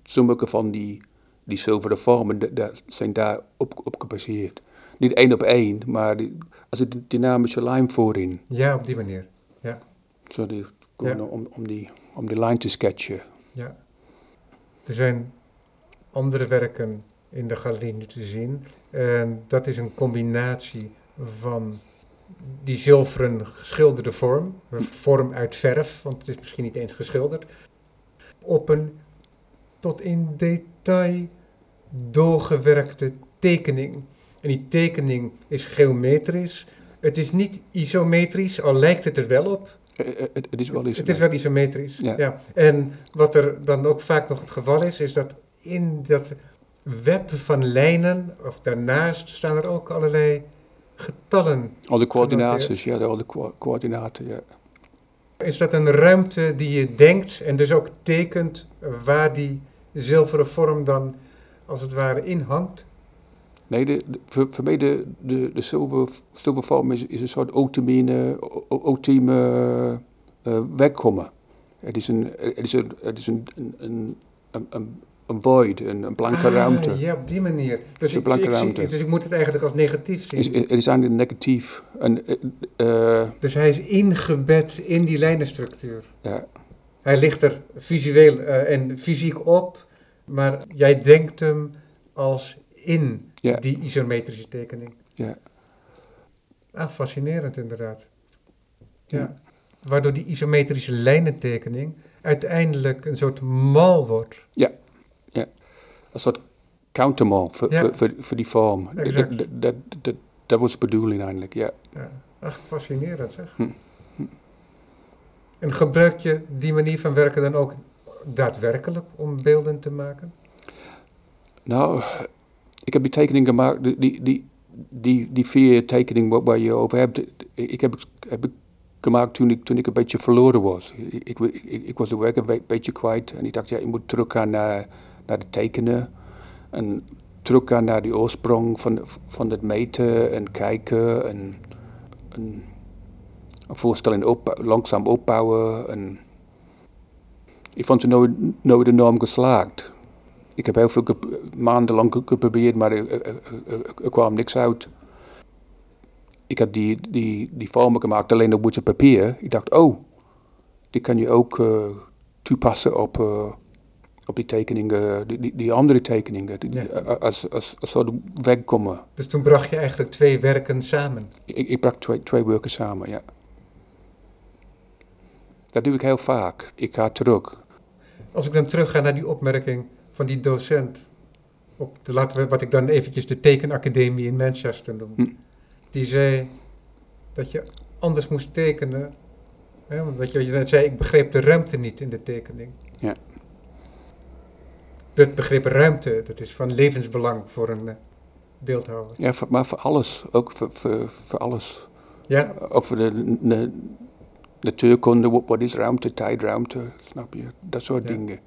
Speaker 2: sommige van die, die zilveren vormen da, zijn daar op, op gebaseerd. Niet één op één, maar die, als een dynamische lijn voorin.
Speaker 1: Ja, op die manier. Ja.
Speaker 2: Zo die, ja. om, om, die, om die lijn te sketchen.
Speaker 1: Ja. Er zijn andere werken in de galerie te zien. En dat is een combinatie van die zilveren geschilderde vorm, vorm uit verf, want het is misschien niet eens geschilderd, op een tot in detail doorgewerkte tekening. En die tekening is geometrisch. Het is niet isometrisch, al lijkt het er wel op.
Speaker 2: Het, het is wel isometrisch.
Speaker 1: Het is wel isometrisch, ja. ja. En wat er dan ook vaak nog het geval is, is dat in dat web van lijnen, of daarnaast staan er ook allerlei getallen.
Speaker 2: Al de coördinaties, ja, al de coördinaten, ja.
Speaker 1: Is dat een ruimte die je denkt en dus ook tekent waar die zilveren vorm dan als het ware in hangt?
Speaker 2: Nee, de, voor, voor, mij de, de, de zilver, zilvervorm is, is een soort ultieme, ultieme uh, wegkomen. Het is een, het is een, het is een, een, een, een, een void, een, een blanke
Speaker 1: ah,
Speaker 2: ruimte.
Speaker 1: Ja, op die manier. Dus,
Speaker 2: blanke
Speaker 1: ik,
Speaker 2: ruimte.
Speaker 1: dus ik moet het eigenlijk als negatief zien.
Speaker 2: Is, het is eigenlijk negatief. En, uh,
Speaker 1: dus hij is ingebed in die lijnenstructuur.
Speaker 2: Ja.
Speaker 1: Hij ligt er visueel uh, en fysiek op, maar jij denkt hem als in
Speaker 2: ja.
Speaker 1: die isometrische tekening.
Speaker 2: Ja.
Speaker 1: Ah, fascinerend inderdaad. Ja. Waardoor die isometrische lijnentekening uiteindelijk een soort mal wordt.
Speaker 2: Ja, ja. een soort countermal voor,
Speaker 1: Ja.
Speaker 2: voor, voor, voor die vorm.
Speaker 1: Exact.
Speaker 2: Dat, dat, dat, dat was de bedoeling eigenlijk, ja.
Speaker 1: Ja. Ach, fascinerend zeg.
Speaker 2: Hm.
Speaker 1: En gebruik je die manier van werken dan ook daadwerkelijk om beelden te maken?
Speaker 2: Nou, ik heb die tekening gemaakt, die, die, die, die, vier tekeningen waar, je over hebt, ik heb, heb ik gemaakt toen ik, toen ik een beetje verloren was. Ik, ik, ik, was de weg een be- beetje kwijt en ik dacht, ja, ik moet teruggaan naar, naar de tekenen. En teruggaan naar die oorsprong van, van het meten en kijken en, en een voorstelling op, langzaam opbouwen. En ik vond ze nooit, nooit enorm geslaagd. Ik heb heel veel maandenlang ge- geprobeerd, maar er, kwam niks uit. Ik had die, die, die vormen gemaakt alleen op witte papier. Ik dacht, oh, die kan je ook eh, toepassen op, eh, op die tekeningen, die, die, die andere tekeningen, die,
Speaker 1: Ja.
Speaker 2: als, als, als soort wegkomen.
Speaker 1: Dus toen bracht je eigenlijk twee werken samen.
Speaker 2: Ik, ik brak twee, twee werken samen, ja. Dat doe ik heel vaak. Ik ga terug.
Speaker 1: Als ik dan terugga naar die opmerking van die docent, op de, laten we, wat ik dan eventjes de tekenacademie in Manchester noem.
Speaker 2: Hm.
Speaker 1: Die zei dat je anders moest tekenen. Hè, want wat je, je net zei, ik begreep de ruimte niet in de tekening.
Speaker 2: Ja.
Speaker 1: Het begrip ruimte, dat is van levensbelang voor een eh, beeldhouwer.
Speaker 2: Ja, voor- maar voor alles. Ook voor, voor, voor alles.
Speaker 1: Ja,
Speaker 2: Over de, de natuurkunde, wat, wat is ruimte, tijdruimte, snap je? Dat soort
Speaker 1: Ja.
Speaker 2: dingen.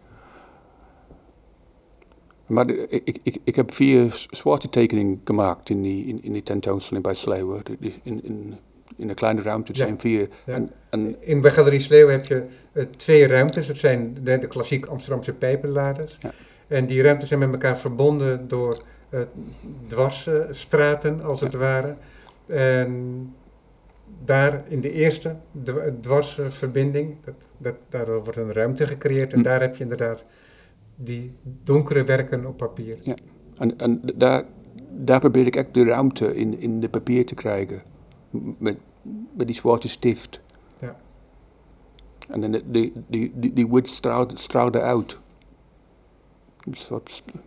Speaker 2: Maar de- ik, ik, ik heb vier zwarte tekeningen gemaakt in die, in, in die tentoonstelling bij Sleeuwen. In, in, in een kleine ruimte, het
Speaker 1: Ja.
Speaker 2: zijn vier.
Speaker 1: Ja.
Speaker 2: En, en,
Speaker 1: in bij Galerie Sleeuw heb je eh, twee ruimtes. Dat zijn de, de klassiek Amsterdamse pijpenladers.
Speaker 2: Ja.
Speaker 1: En die ruimtes zijn met elkaar verbonden door eh, dwarsstraten, als het ware. En daar in de eerste dw- dwarsverbinding, dat, dat, daardoor wordt een ruimte gecreëerd. En
Speaker 2: Hm.
Speaker 1: daar heb je inderdaad die donkere werken op papier.
Speaker 2: en, en daar, daar probeer ik echt de ruimte in, in de papier te krijgen. Met, met die zwarte stift.
Speaker 1: Ja.
Speaker 2: En dan de- die, die, die, die wit straalde, straalde uit.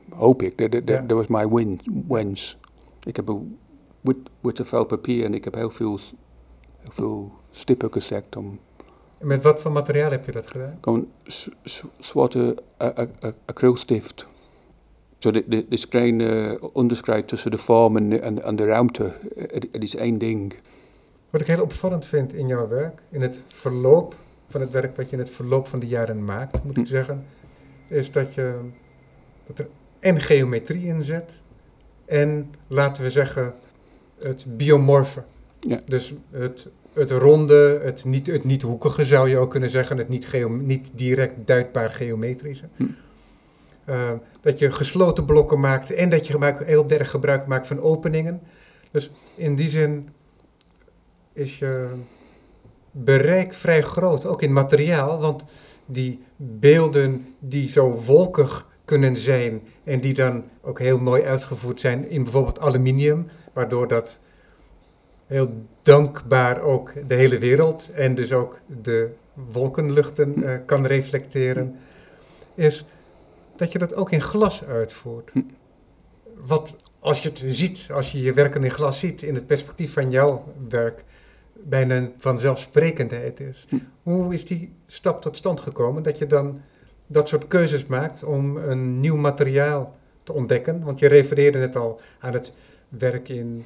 Speaker 2: Hoop ik. Dat, dat,
Speaker 1: Ja.
Speaker 2: dat was mijn win, wens. Ik heb een wit, witte vel papier en ik heb heel veel, heel veel stippen gezet om
Speaker 1: met wat voor materiaal heb je dat gedaan?
Speaker 2: gewoon zwarte acrylstift. Zo de, de, kleine onderscheid tussen de vorm en, de- en, en de ruimte, het, het is één ding.
Speaker 1: Wat ik heel opvallend vind in jouw werk, in het verloop van het werk wat je in het verloop van de jaren maakt, moet ik
Speaker 2: Hm.
Speaker 1: zeggen, is dat je dat er en geometrie in zit en laten we zeggen het biomorfe.
Speaker 2: Ja.
Speaker 1: Dus het, het ronde, het niet, het niet hoekige zou je ook kunnen zeggen, het niet, geo, niet direct duidbaar geometrische.
Speaker 2: Hm.
Speaker 1: Eh, dat je gesloten blokken maakt en dat je gebruik, heel erg gebruik maakt van openingen. Dus in die zin is je bereik vrij groot, ook in materiaal, want die beelden die zo wolkig kunnen zijn en die dan ook heel mooi uitgevoerd zijn in bijvoorbeeld aluminium, waardoor dat heel dankbaar ook de hele wereld en dus ook de wolkenluchten eh, kan reflecteren, is dat je dat ook in glas uitvoert.
Speaker 2: Hm.
Speaker 1: Wat als je het ziet, als je je werken in glas ziet, in het perspectief van jouw werk, bijna een vanzelfsprekendheid is.
Speaker 2: Hm.
Speaker 1: Hoe is die stap tot stand gekomen dat je dan dat soort keuzes maakt om een nieuw materiaal te ontdekken? Want je refereerde net al aan het werk in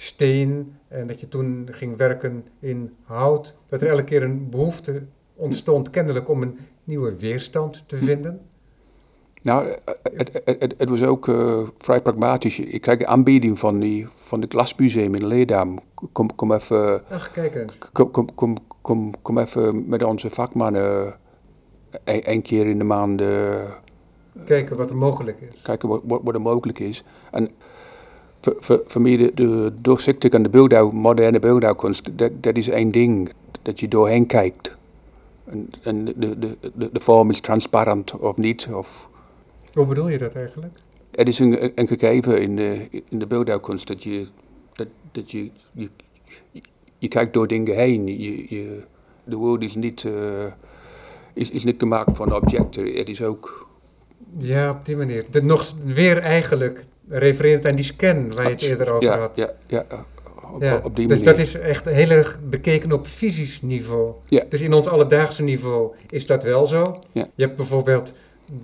Speaker 1: steen en dat je toen ging werken in hout. Dat er elke keer een behoefte ontstond, kennelijk, om een nieuwe weerstand te vinden.
Speaker 2: Nou, eh, het, het, het, was ook eh, vrij pragmatisch. Ik kreeg een aanbieding van, die, van het Glasmuseum in Leerdam. Kom, kom, even,
Speaker 1: Ach, kijk eens.
Speaker 2: kom, kom, kom, kom, kom even met onze vakmannen een, een keer in de maand eh,
Speaker 1: Kijken wat er mogelijk is.
Speaker 2: kijken wat, wat, wat er mogelijk is. En voor, voor, voor mij de, de doorzichtige en de beeldhouw, moderne beeldhouwkunst, dat, dat is één ding. Dat je doorheen kijkt. En, en de, de, de, de vorm is transparant of niet. Of,
Speaker 1: Hoe bedoel je dat eigenlijk?
Speaker 2: Het is een, een gegeven in de, in de beeldhouwkunst dat je, dat, dat je, je, je kijkt door dingen heen. Je, je, de wereld is niet, uh, is, is niet gemaakt van objecten. Het is ook...
Speaker 1: Ja, op die manier. De, nog weer eigenlijk refererend aan die scan waar je het eerder over
Speaker 2: ja,
Speaker 1: had.
Speaker 2: Ja, ja, op,
Speaker 1: Ja,
Speaker 2: op die
Speaker 1: dus
Speaker 2: manier.
Speaker 1: dat is echt heel erg bekeken op fysisch niveau.
Speaker 2: Ja.
Speaker 1: Dus in ons alledaagse niveau is dat wel zo.
Speaker 2: Ja.
Speaker 1: Je hebt bijvoorbeeld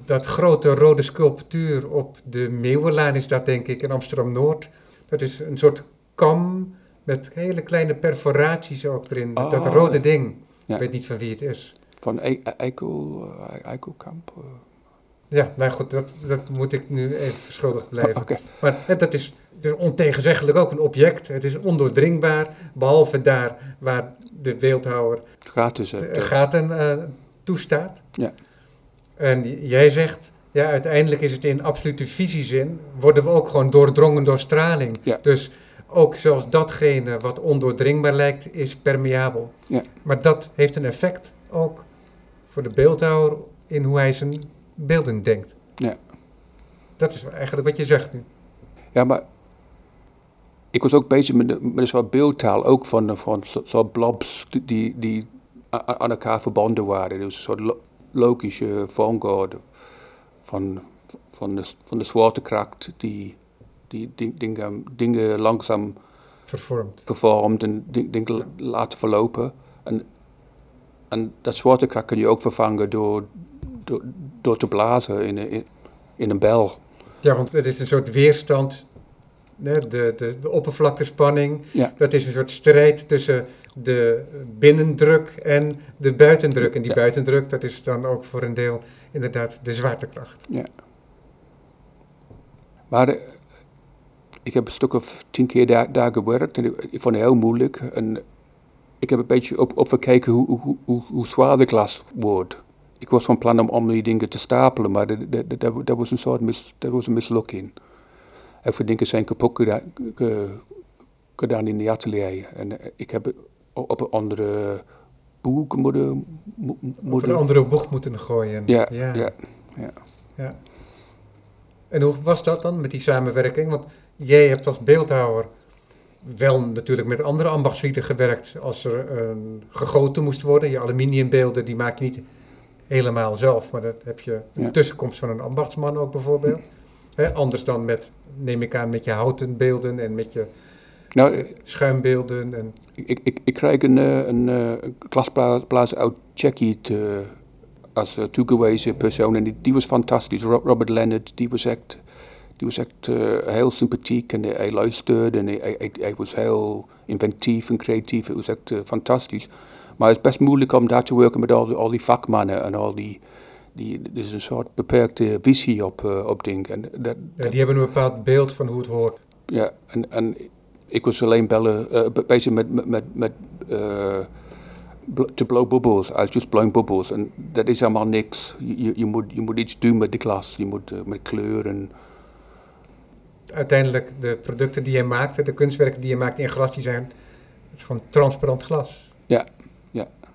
Speaker 1: dat grote rode sculptuur op de Meeuwenlaan is dat denk ik in Amsterdam-Noord. Dat is een soort kam met hele kleine perforaties ook erin.
Speaker 2: Oh,
Speaker 1: dat rode ding.
Speaker 2: Ja.
Speaker 1: Ik weet niet van wie het is.
Speaker 2: Van Eikel, eh, Eikelkamp. eh.
Speaker 1: Ja, nou goed, dat, dat moet ik nu even verschuldigd blijven. Maar dat is dus ontegenzeggelijk ook een object. Het is ondoordringbaar, behalve daar waar de beeldhouwer
Speaker 2: Gratis.
Speaker 1: de
Speaker 2: het, eh,
Speaker 1: gaten eh, toestaat.
Speaker 2: Ja.
Speaker 1: En jij zegt, ja, uiteindelijk is het in absolute visiezin, worden we ook gewoon doordrongen door straling.
Speaker 2: Ja.
Speaker 1: Dus ook zelfs datgene wat ondoordringbaar lijkt, is permeabel.
Speaker 2: Ja.
Speaker 1: Maar dat heeft een effect ook voor de beeldhouwer in hoe hij zijn beelden denkt.
Speaker 2: Ja.
Speaker 1: Dat is eigenlijk wat je zegt nu.
Speaker 2: Ja, maar ik was ook bezig met, met een soort beeldtaal, ook van, van soort blobs die- die, aan elkaar verbonden waren. Dus een soort lo- logische volgorde van, van, de, van de zwaartekracht die, die ding- dingen, dingen langzaam
Speaker 1: Vervormd.
Speaker 2: vervormt en di- dingen la- laten verlopen. En, en dat zwaartekracht kun je ook vervangen door, door, door te blazen in, een- in, in een bel.
Speaker 1: Ja, want het is een soort weerstand. hè, De, de, de oppervlaktespanning.
Speaker 2: Ja.
Speaker 1: Dat is een soort strijd tussen de binnendruk en de buitendruk. En die
Speaker 2: Ja.
Speaker 1: buitendruk, dat is dan ook voor een deel inderdaad de zwaartekracht.
Speaker 2: Maar eh, ik heb een stuk of tien keer daar, daar gewerkt en ik, ik vond het heel moeilijk. En ik heb een beetje op, opgekeken hoe, hoe, hoe, hoe zwaar de glas wordt. Ik was van plan om, om die dingen te stapelen, maar dat, dat, dat, dat was een soort mis, dat was een mislukking. En veel dingen zijn kapot geda- ge- gedaan in de atelier. En eh, ik heb op een andere boek moeten... moeten
Speaker 1: een andere boeg moeten gooien.
Speaker 2: ja, ja.
Speaker 1: En hoe was dat dan met die samenwerking? Want jij hebt als beeldhouwer wel natuurlijk met andere ambachtslieden gewerkt als er een gegoten moest worden. Je aluminiumbeelden, die maak je niet helemaal zelf, maar dat heb je
Speaker 2: Ja.
Speaker 1: tussenkomst van een ambachtsman ook bijvoorbeeld. Anders dan met, neem ik aan, met je houten beelden en met je
Speaker 2: Nou, eh,
Speaker 1: schuimbeelden. En,
Speaker 2: Ik, ik, ik krijg een, eh, een, eh, een klasplaats uit Tsjechië te- als eh, toegewezen persoon. En die, die was fantastisch. Ro- Robert Leonard, die was echt... die was echt heel sympathiek en hij luisterde en hij, hij, hij was heel inventief en creatief. Het was echt fantastisch. Maar het is best moeilijk om daar te werken met al die, al die vakmannen en al die... die is een soort beperkte visie op, uh, op dingen. En dat,
Speaker 1: ja, die hebben een bepaald beeld van hoe het hoort.
Speaker 2: Ja, en, en ik was alleen bellen, uh, bezig met, met, met, met uh, te blow bubbles, als just blowing bubbles. En dat is helemaal niks. Je, je, moet, je moet iets doen met de glas, je moet uh, met kleur en...
Speaker 1: Uiteindelijk, de producten die je maakt, de kunstwerken die je maakt in glas, die zijn het is gewoon transparant glas.
Speaker 2: Ja.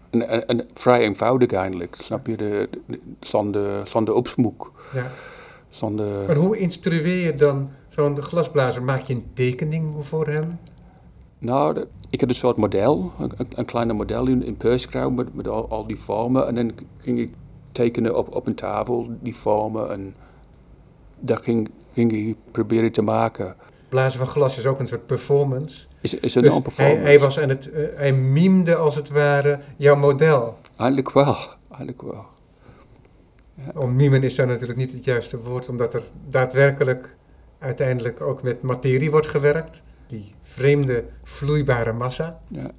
Speaker 2: En, en, en vrij eenvoudig eigenlijk, snap je, de, de, zonder, zonder opsmoek.
Speaker 1: Ja.
Speaker 2: Zonder...
Speaker 1: Maar hoe instrueer je dan zo'n glasblazer? Maak je een tekening voor hem?
Speaker 2: Nou, ik had een soort model, een, een kleine model in, in met, met al, al, die vormen. En dan ging ik tekenen op, op een tafel, die vormen. En dat ging, ging ik proberen te maken.
Speaker 1: Blazen van glas is ook een soort performance.
Speaker 2: Is, is een
Speaker 1: dus
Speaker 2: non-performance.
Speaker 1: Hij, hij, was aan het, uh, hij mimde als het ware jouw model.
Speaker 2: Eigenlijk wel, eigenlijk wel.
Speaker 1: Ja. Om mimen is daar natuurlijk niet het juiste woord, omdat er daadwerkelijk uiteindelijk ook met materie wordt gewerkt. Die vreemde vloeibare massa.
Speaker 2: Ja.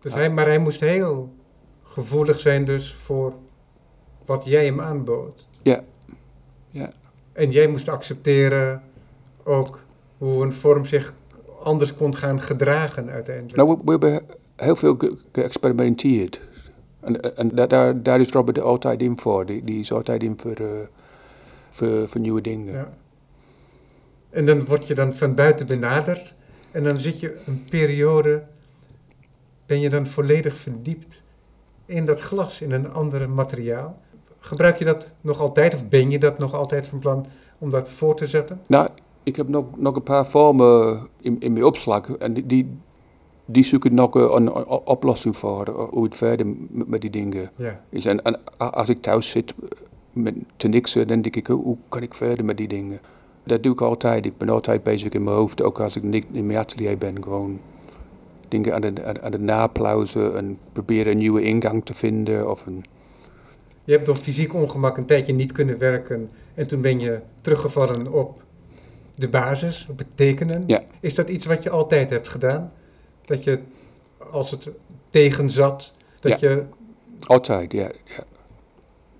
Speaker 1: Dus hij, maar hij moest heel gevoelig zijn dus voor wat jij hem aanbood.
Speaker 2: Ja. ja.
Speaker 1: En jij moest accepteren ook hoe een vorm zich anders kon gaan gedragen uiteindelijk.
Speaker 2: Nou, we, we hebben heel veel ge geëxperimenteerd. En, en daar, daar is Robert altijd in voor. Die, die is altijd in voor, uh, voor, voor nieuwe dingen.
Speaker 1: Ja. En dan word je dan van buiten benaderd. En dan zit je een periode, ben je dan volledig verdiept in dat glas, in een ander materiaal. Gebruik je dat nog altijd, of ben je dat nog altijd van plan om dat voor te zetten?
Speaker 2: Nou, ik heb nog, nog een paar vormen in, in mijn opslag. En die, die, die zoeken nog een, een oplossing voor, hoe het verder met, met die dingen
Speaker 1: ja.
Speaker 2: is. En, en als ik thuis zit met te niksen, dan denk ik, hoe kan ik verder met die dingen? Dat doe ik altijd. Ik ben altijd bezig in mijn hoofd, ook als ik niet in mijn atelier ben. Gewoon dingen aan het, aan het naplauzen en proberen een nieuwe ingang te vinden. Of een...
Speaker 1: Je hebt door fysiek ongemak een tijdje niet kunnen werken en toen ben je teruggevallen op de basis, op het tekenen.
Speaker 2: Ja.
Speaker 1: Is dat iets wat je altijd hebt gedaan? Dat je, als het tegen zat, dat
Speaker 2: Ja.
Speaker 1: je...
Speaker 2: Altijd, ja. ja.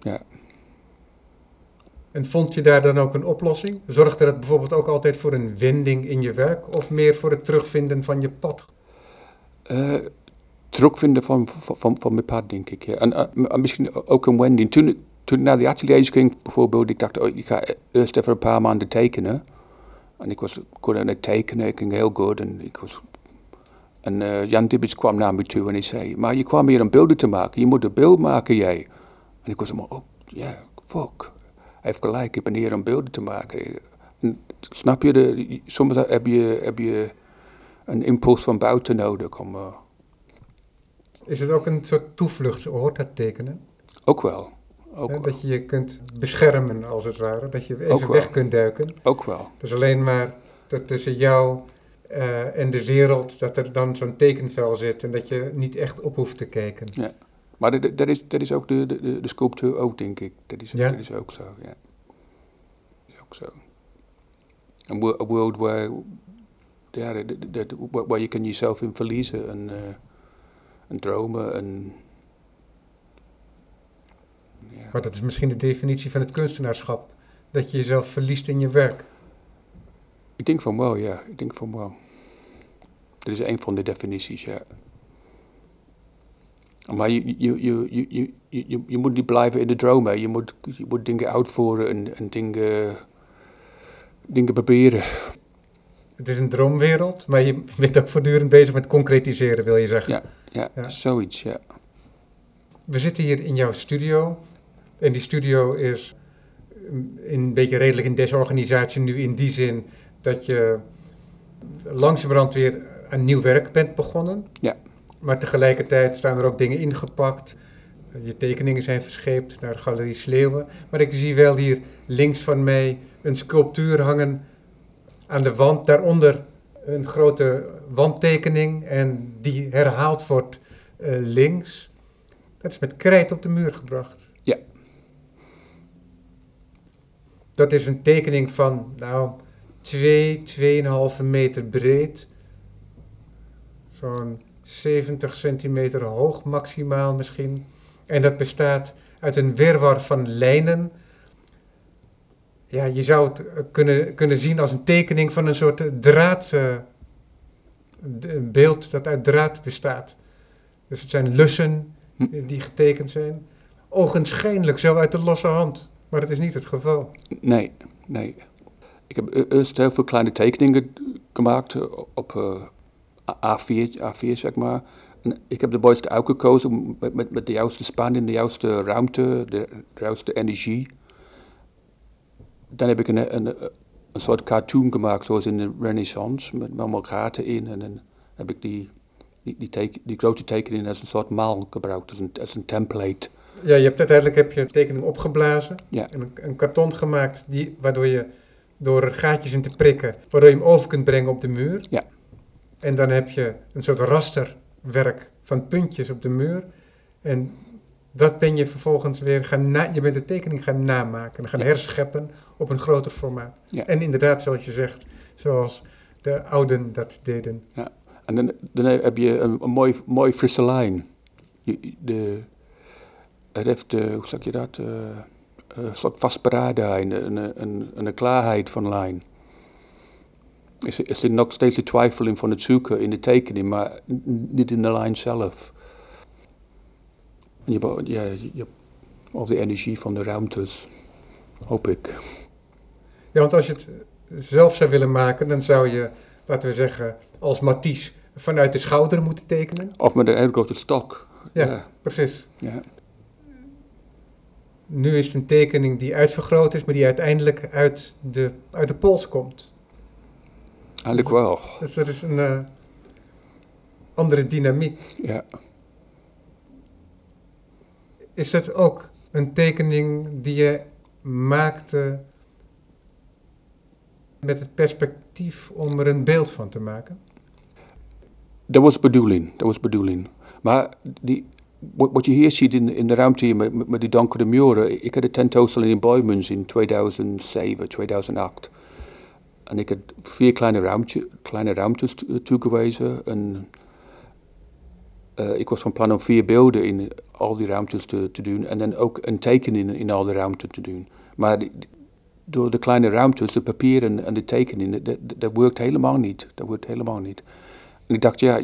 Speaker 2: ja.
Speaker 1: En vond je daar dan ook een oplossing? Zorgde dat bijvoorbeeld ook altijd voor een wending in je werk of meer voor het terugvinden van je pad?
Speaker 2: Uh, terugvinden van, van, van, van mijn pad, denk ik. Ja. En misschien ook een wending. Toen, toen ik naar de ateliers ging, bijvoorbeeld, ik dacht, oh, ik ga eerst even een paar maanden tekenen. En ik was goed aan het tekenen, ik ging heel goed. En, ik was, en uh, Jan Dibbits kwam naar me toe en hij zei, maar je kwam hier om beelden te maken, je moet een beeld maken, jij. En ik was maar, oh, ja, fuck. Hij heeft gelijk, ik ben hier om beelden te maken. En, snap je, de, soms heb je, heb je een impuls van buiten nodig om...
Speaker 1: Is het ook een soort toevluchtsoord, dat tekenen?
Speaker 2: ook wel. Ook, wel.
Speaker 1: dat je je kunt beschermen, als het ware. Dat je even weg kunt duiken.
Speaker 2: ook wel.
Speaker 1: Dus alleen maar dat tussen jou eh, en de wereld, dat er dan zo'n tekenvel zit en dat je niet echt op hoeft te kijken.
Speaker 2: Maar dat, is, dat is ook de, de, de sculptuur ook, denk ik. Dat is,
Speaker 1: Ja?
Speaker 2: dat is ook zo, ja. Dat is ook zo. Een world where, ja, dat, dat- waar waar je kan jezelf in verliezen en, eh, en dromen en... Ja.
Speaker 1: Maar dat is misschien de definitie van het kunstenaarschap. Dat je jezelf verliest in je werk.
Speaker 2: Ik denk van wel, ja. Ik denk van wel. Dat is een van de definities, ja. Maar je, je, je, je, je, je, moet niet blijven in de dromen. Je moet, je moet dingen uitvoeren en, en dingen, dingen proberen.
Speaker 1: Het is een droomwereld, maar je bent ook voortdurend bezig met concretiseren, wil je zeggen.
Speaker 2: Ja. Ja,
Speaker 1: Ja.
Speaker 2: zoiets, ja.
Speaker 1: We zitten hier in jouw studio. En die studio is mm, een beetje redelijk in desorganisatie nu in die zin dat je langzamerhand weer een nieuw werk bent begonnen.
Speaker 2: Ja.
Speaker 1: Maar tegelijkertijd staan er ook dingen ingepakt. Je tekeningen zijn verscheept naar Galerie Sleeuwen. Maar ik zie wel hier links van mij een sculptuur hangen aan de wand. Daaronder een grote wandtekening en die herhaald wordt eh, links. Dat is met krijt op de muur gebracht.
Speaker 2: Ja.
Speaker 1: Dat is een tekening van, nou, 2, 2,5 meter breed. Zo'n 70 centimeter hoog maximaal misschien. En dat bestaat uit een wirwar van lijnen. Ja, je zou het eh, kunnen, kunnen zien als een tekening van een soort draad. eh, d- een beeld dat uit draad bestaat. Dus het zijn lussen
Speaker 2: Hm.
Speaker 1: die getekend zijn. Ogenschijnlijk zo uit de losse hand. Maar dat is niet het geval.
Speaker 2: Nee, nee. Ik heb eerst heel veel kleine tekeningen gemaakt eh, op eh, A- A4, A4, zeg maar. En ik heb de mooiste uitgekozen met, met, met de juiste spanning, de juiste ruimte, de, juiste energie. Dan heb ik een, een, een soort cartoon gemaakt, zoals in de Renaissance, met allemaal gaten in. En dan heb ik die, die, die, teken, die grote tekening als een soort maal gebruikt, als een, als een template.
Speaker 1: Ja, je hebt uiteindelijk heb je een tekening opgeblazen.
Speaker 2: Ja.
Speaker 1: En een, een karton gemaakt die, waardoor je door gaatjes in te prikken, waardoor je hem over kunt brengen op de muur.
Speaker 2: Ja.
Speaker 1: En dan heb je een soort rasterwerk van puntjes op de muur. En dat ben je vervolgens weer gaan na, je bent de tekening gaan namaken en gaan
Speaker 2: Ja.
Speaker 1: herscheppen op een groter formaat.
Speaker 2: Ja.
Speaker 1: En inderdaad, zoals je zegt, zoals de ouden dat deden.
Speaker 2: En dan, dan heb je een, een mooi, mooi frisse lijn. De, het heeft, eh, hoe zeg je dat, eh, een soort vastberadenheid, een, een, een, een klaarheid van lijn. Er zit- nog steeds de twijfel in van het zoeken in de tekening, maar niet in de lijn zelf. Je ja, je de energie van de ruimtes, hoop ik.
Speaker 1: Ja, want als je het zelf zou willen maken, dan zou je, laten we zeggen, als Matisse vanuit de schouder moeten tekenen.
Speaker 2: Of met een hele grote stok.
Speaker 1: Ja.
Speaker 2: ja,
Speaker 1: Precies.
Speaker 2: ja.
Speaker 1: Nu is het een tekening die uitvergroot is, maar die uiteindelijk uit de, uit de pols komt.
Speaker 2: Eigenlijk wel.
Speaker 1: Dus dat is een eh, andere dynamiek.
Speaker 2: Ja.
Speaker 1: Is dat ook een tekening die je maakte met het perspectief om er een beeld van te maken?
Speaker 2: Dat was bedoeling, dat was bedoeling. Maar die, wat, je hier ziet in, in de ruimte hier met, met, die donkere muren, ik had de tentoonstelling in Boymans in 2007, 2008. En ik had vier kleine, ruimtje, kleine ruimtes to- toegewezen. En, eh, ik was van plan om vier beelden in al die ruimtes te, te doen en dan ook een tekening in, al die ruimten te doen. Maar die- door de kleine ruimtes, de papieren en de tekeningen, dat, werkt helemaal niet. Dat werkt helemaal niet. En ik dacht, ja,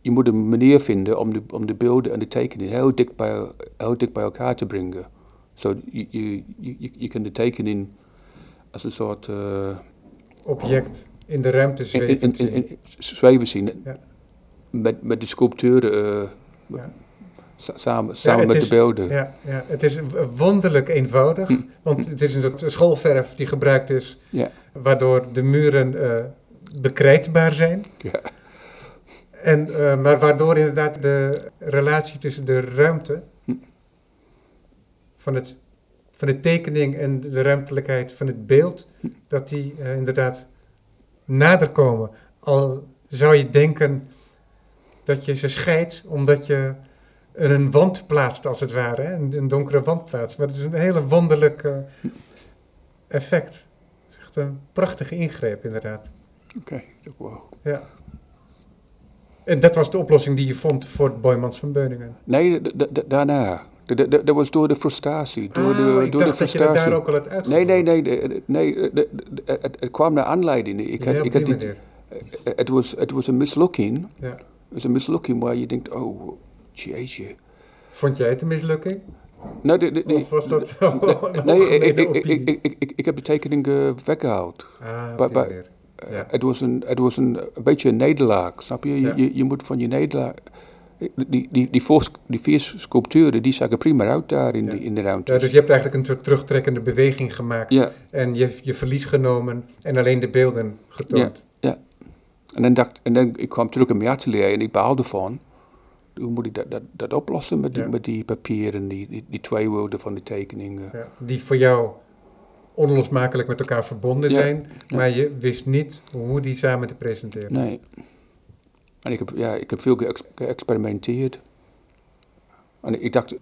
Speaker 2: je, moet een manier vinden om de, om de beelden en de tekeningen heel dik bij, heel dik bij elkaar te brengen. Zo, je, je, je, je kan de tekening als een soort eh,
Speaker 1: Object in de ruimte zweven.
Speaker 2: in, in, in- zweven zien.
Speaker 1: Ja.
Speaker 2: Met, met de sculpturen eh,
Speaker 1: Ja.
Speaker 2: samen, samen met
Speaker 1: is-
Speaker 2: de beelden.
Speaker 1: Ja, ja, het is wonderlijk eenvoudig,
Speaker 2: Hm.
Speaker 1: want het is een soort schoolverf die gebruikt is, waardoor de muren eh, bekrijtbaar zijn.
Speaker 2: Ja.
Speaker 1: En, eh, maar waardoor inderdaad de relatie tussen de ruimte
Speaker 2: Hm.
Speaker 1: van, het, van de tekening en de ruimtelijkheid van het beeld,
Speaker 2: Hm.
Speaker 1: dat die inderdaad nader komen. Al zou je denken dat je ze scheidt, omdat je er een wand plaatst, als het ware, hè? Een, een donkere wand plaatst. Maar het is een hele wonderlijk effect. Het is echt een prachtige ingreep, inderdaad.
Speaker 2: Oké, dat wow.
Speaker 1: Ja. En dat was de oplossing die je vond voor het Boymans van Beuningen.
Speaker 2: Nee, daarna. Dat was door de frustratie. Door
Speaker 1: Ah,
Speaker 2: de,
Speaker 1: ik
Speaker 2: door de
Speaker 1: dacht dat je dat
Speaker 2: frustratie.
Speaker 1: daar ook al uitgevoerd.
Speaker 2: Nee, nee, nee, nee, het, het kwam naar aanleiding. Ik had,
Speaker 1: ja,
Speaker 2: ik had dit, het, was, het was een mislukking.
Speaker 1: Ja.
Speaker 2: Was een mislukking waar je denkt, oh, jeetje.
Speaker 1: Vond jij het een mislukking?
Speaker 2: Nou, de, de, de-
Speaker 1: of was dat
Speaker 2: nee,
Speaker 1: een
Speaker 2: nee, ik, ik, ik, ik, heb de tekening eh, weggehaald.
Speaker 1: Ah, manier. Ja.
Speaker 2: Het was, een, het was een, een beetje een nederlaag, snap je? Je,
Speaker 1: Ja.
Speaker 2: je, je moet van je nederlaag... Die, die, die, voor, die vier sculpturen, die zagen prima uit daar in,
Speaker 1: Ja.
Speaker 2: de, in de ruimte.
Speaker 1: Ja, dus je hebt eigenlijk een terugtrekkende beweging gemaakt.
Speaker 2: ja,
Speaker 1: En je je verlies genomen en alleen de beelden getoond.
Speaker 2: En dan, dacht, en dan ik kwam terug in mijn atelier en ik behaalde van... Hoe moet ik dat, dat, dat oplossen met die,
Speaker 1: Ja.
Speaker 2: met die papieren, die, die, die twee woorden van de tekeningen?
Speaker 1: Ja, die voor jou onlosmakelijk met elkaar verbonden
Speaker 2: Ja,
Speaker 1: zijn, maar je wist niet hoe die samen te presenteren.
Speaker 2: Nee. En ik heb, ja, ik heb veel geëx- geëxperimenteerd. En ik dacht,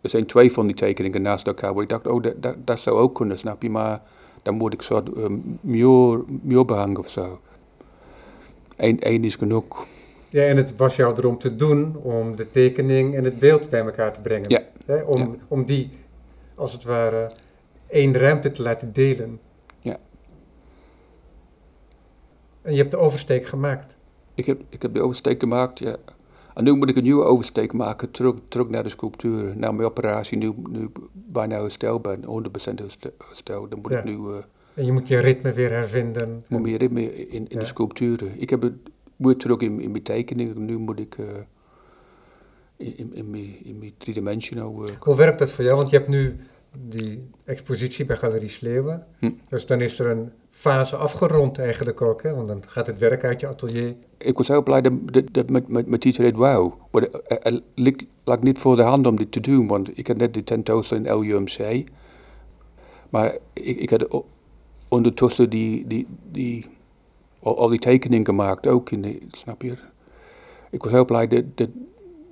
Speaker 2: er zijn twee van die tekeningen naast elkaar, waar ik dacht, oh, dat, dat, dat zou ook kunnen, snap je? Maar dan moet ik soort uh, muur, muur of zo. Is genoeg.
Speaker 1: Ja, en het was jou erom te doen om de tekening en het beeld bij elkaar te brengen.
Speaker 2: Ja.
Speaker 1: Hè? Om,
Speaker 2: Ja.
Speaker 1: om die, als het ware, één ruimte te laten delen.
Speaker 2: Ja.
Speaker 1: En je hebt de oversteek gemaakt.
Speaker 2: Ik heb, ik heb de oversteek gemaakt, ja. En nu moet ik een nieuwe oversteek maken, terug, terug naar de sculptuur. Na mijn operatie, nu, nu bijna hersteld ben, 100% herste- hersteld. Dan moet
Speaker 1: Ja.
Speaker 2: ik nu, uh,
Speaker 1: En je moet je ritme weer hervinden.
Speaker 2: moet meer ritme in, in
Speaker 1: Ja.
Speaker 2: de sculpturen. Ik heb het weer terug in, in mijn tekeningen. Nu moet ik uh, in, in, in, mijn, in mijn driedimensional work.
Speaker 1: Hoe werkt dat voor jou? Want je hebt nu die expositie bij Galerie Sleeuwen.
Speaker 2: Hm.
Speaker 1: Dus dan is er een fase afgerond eigenlijk ook. Hè? Want dan gaat het werk uit je atelier.
Speaker 2: Ik was heel blij dat, dat, dat met, met, met teacher deed wauw. Maar het- lag niet voor de hand om dit te doen, want ik had net de tentoonstelling in LUMC. Maar ik, ik had ondertussen die, die, die, al, al die tekeningen gemaakt, ook in de, snap je? Ik was heel blij dat, dat,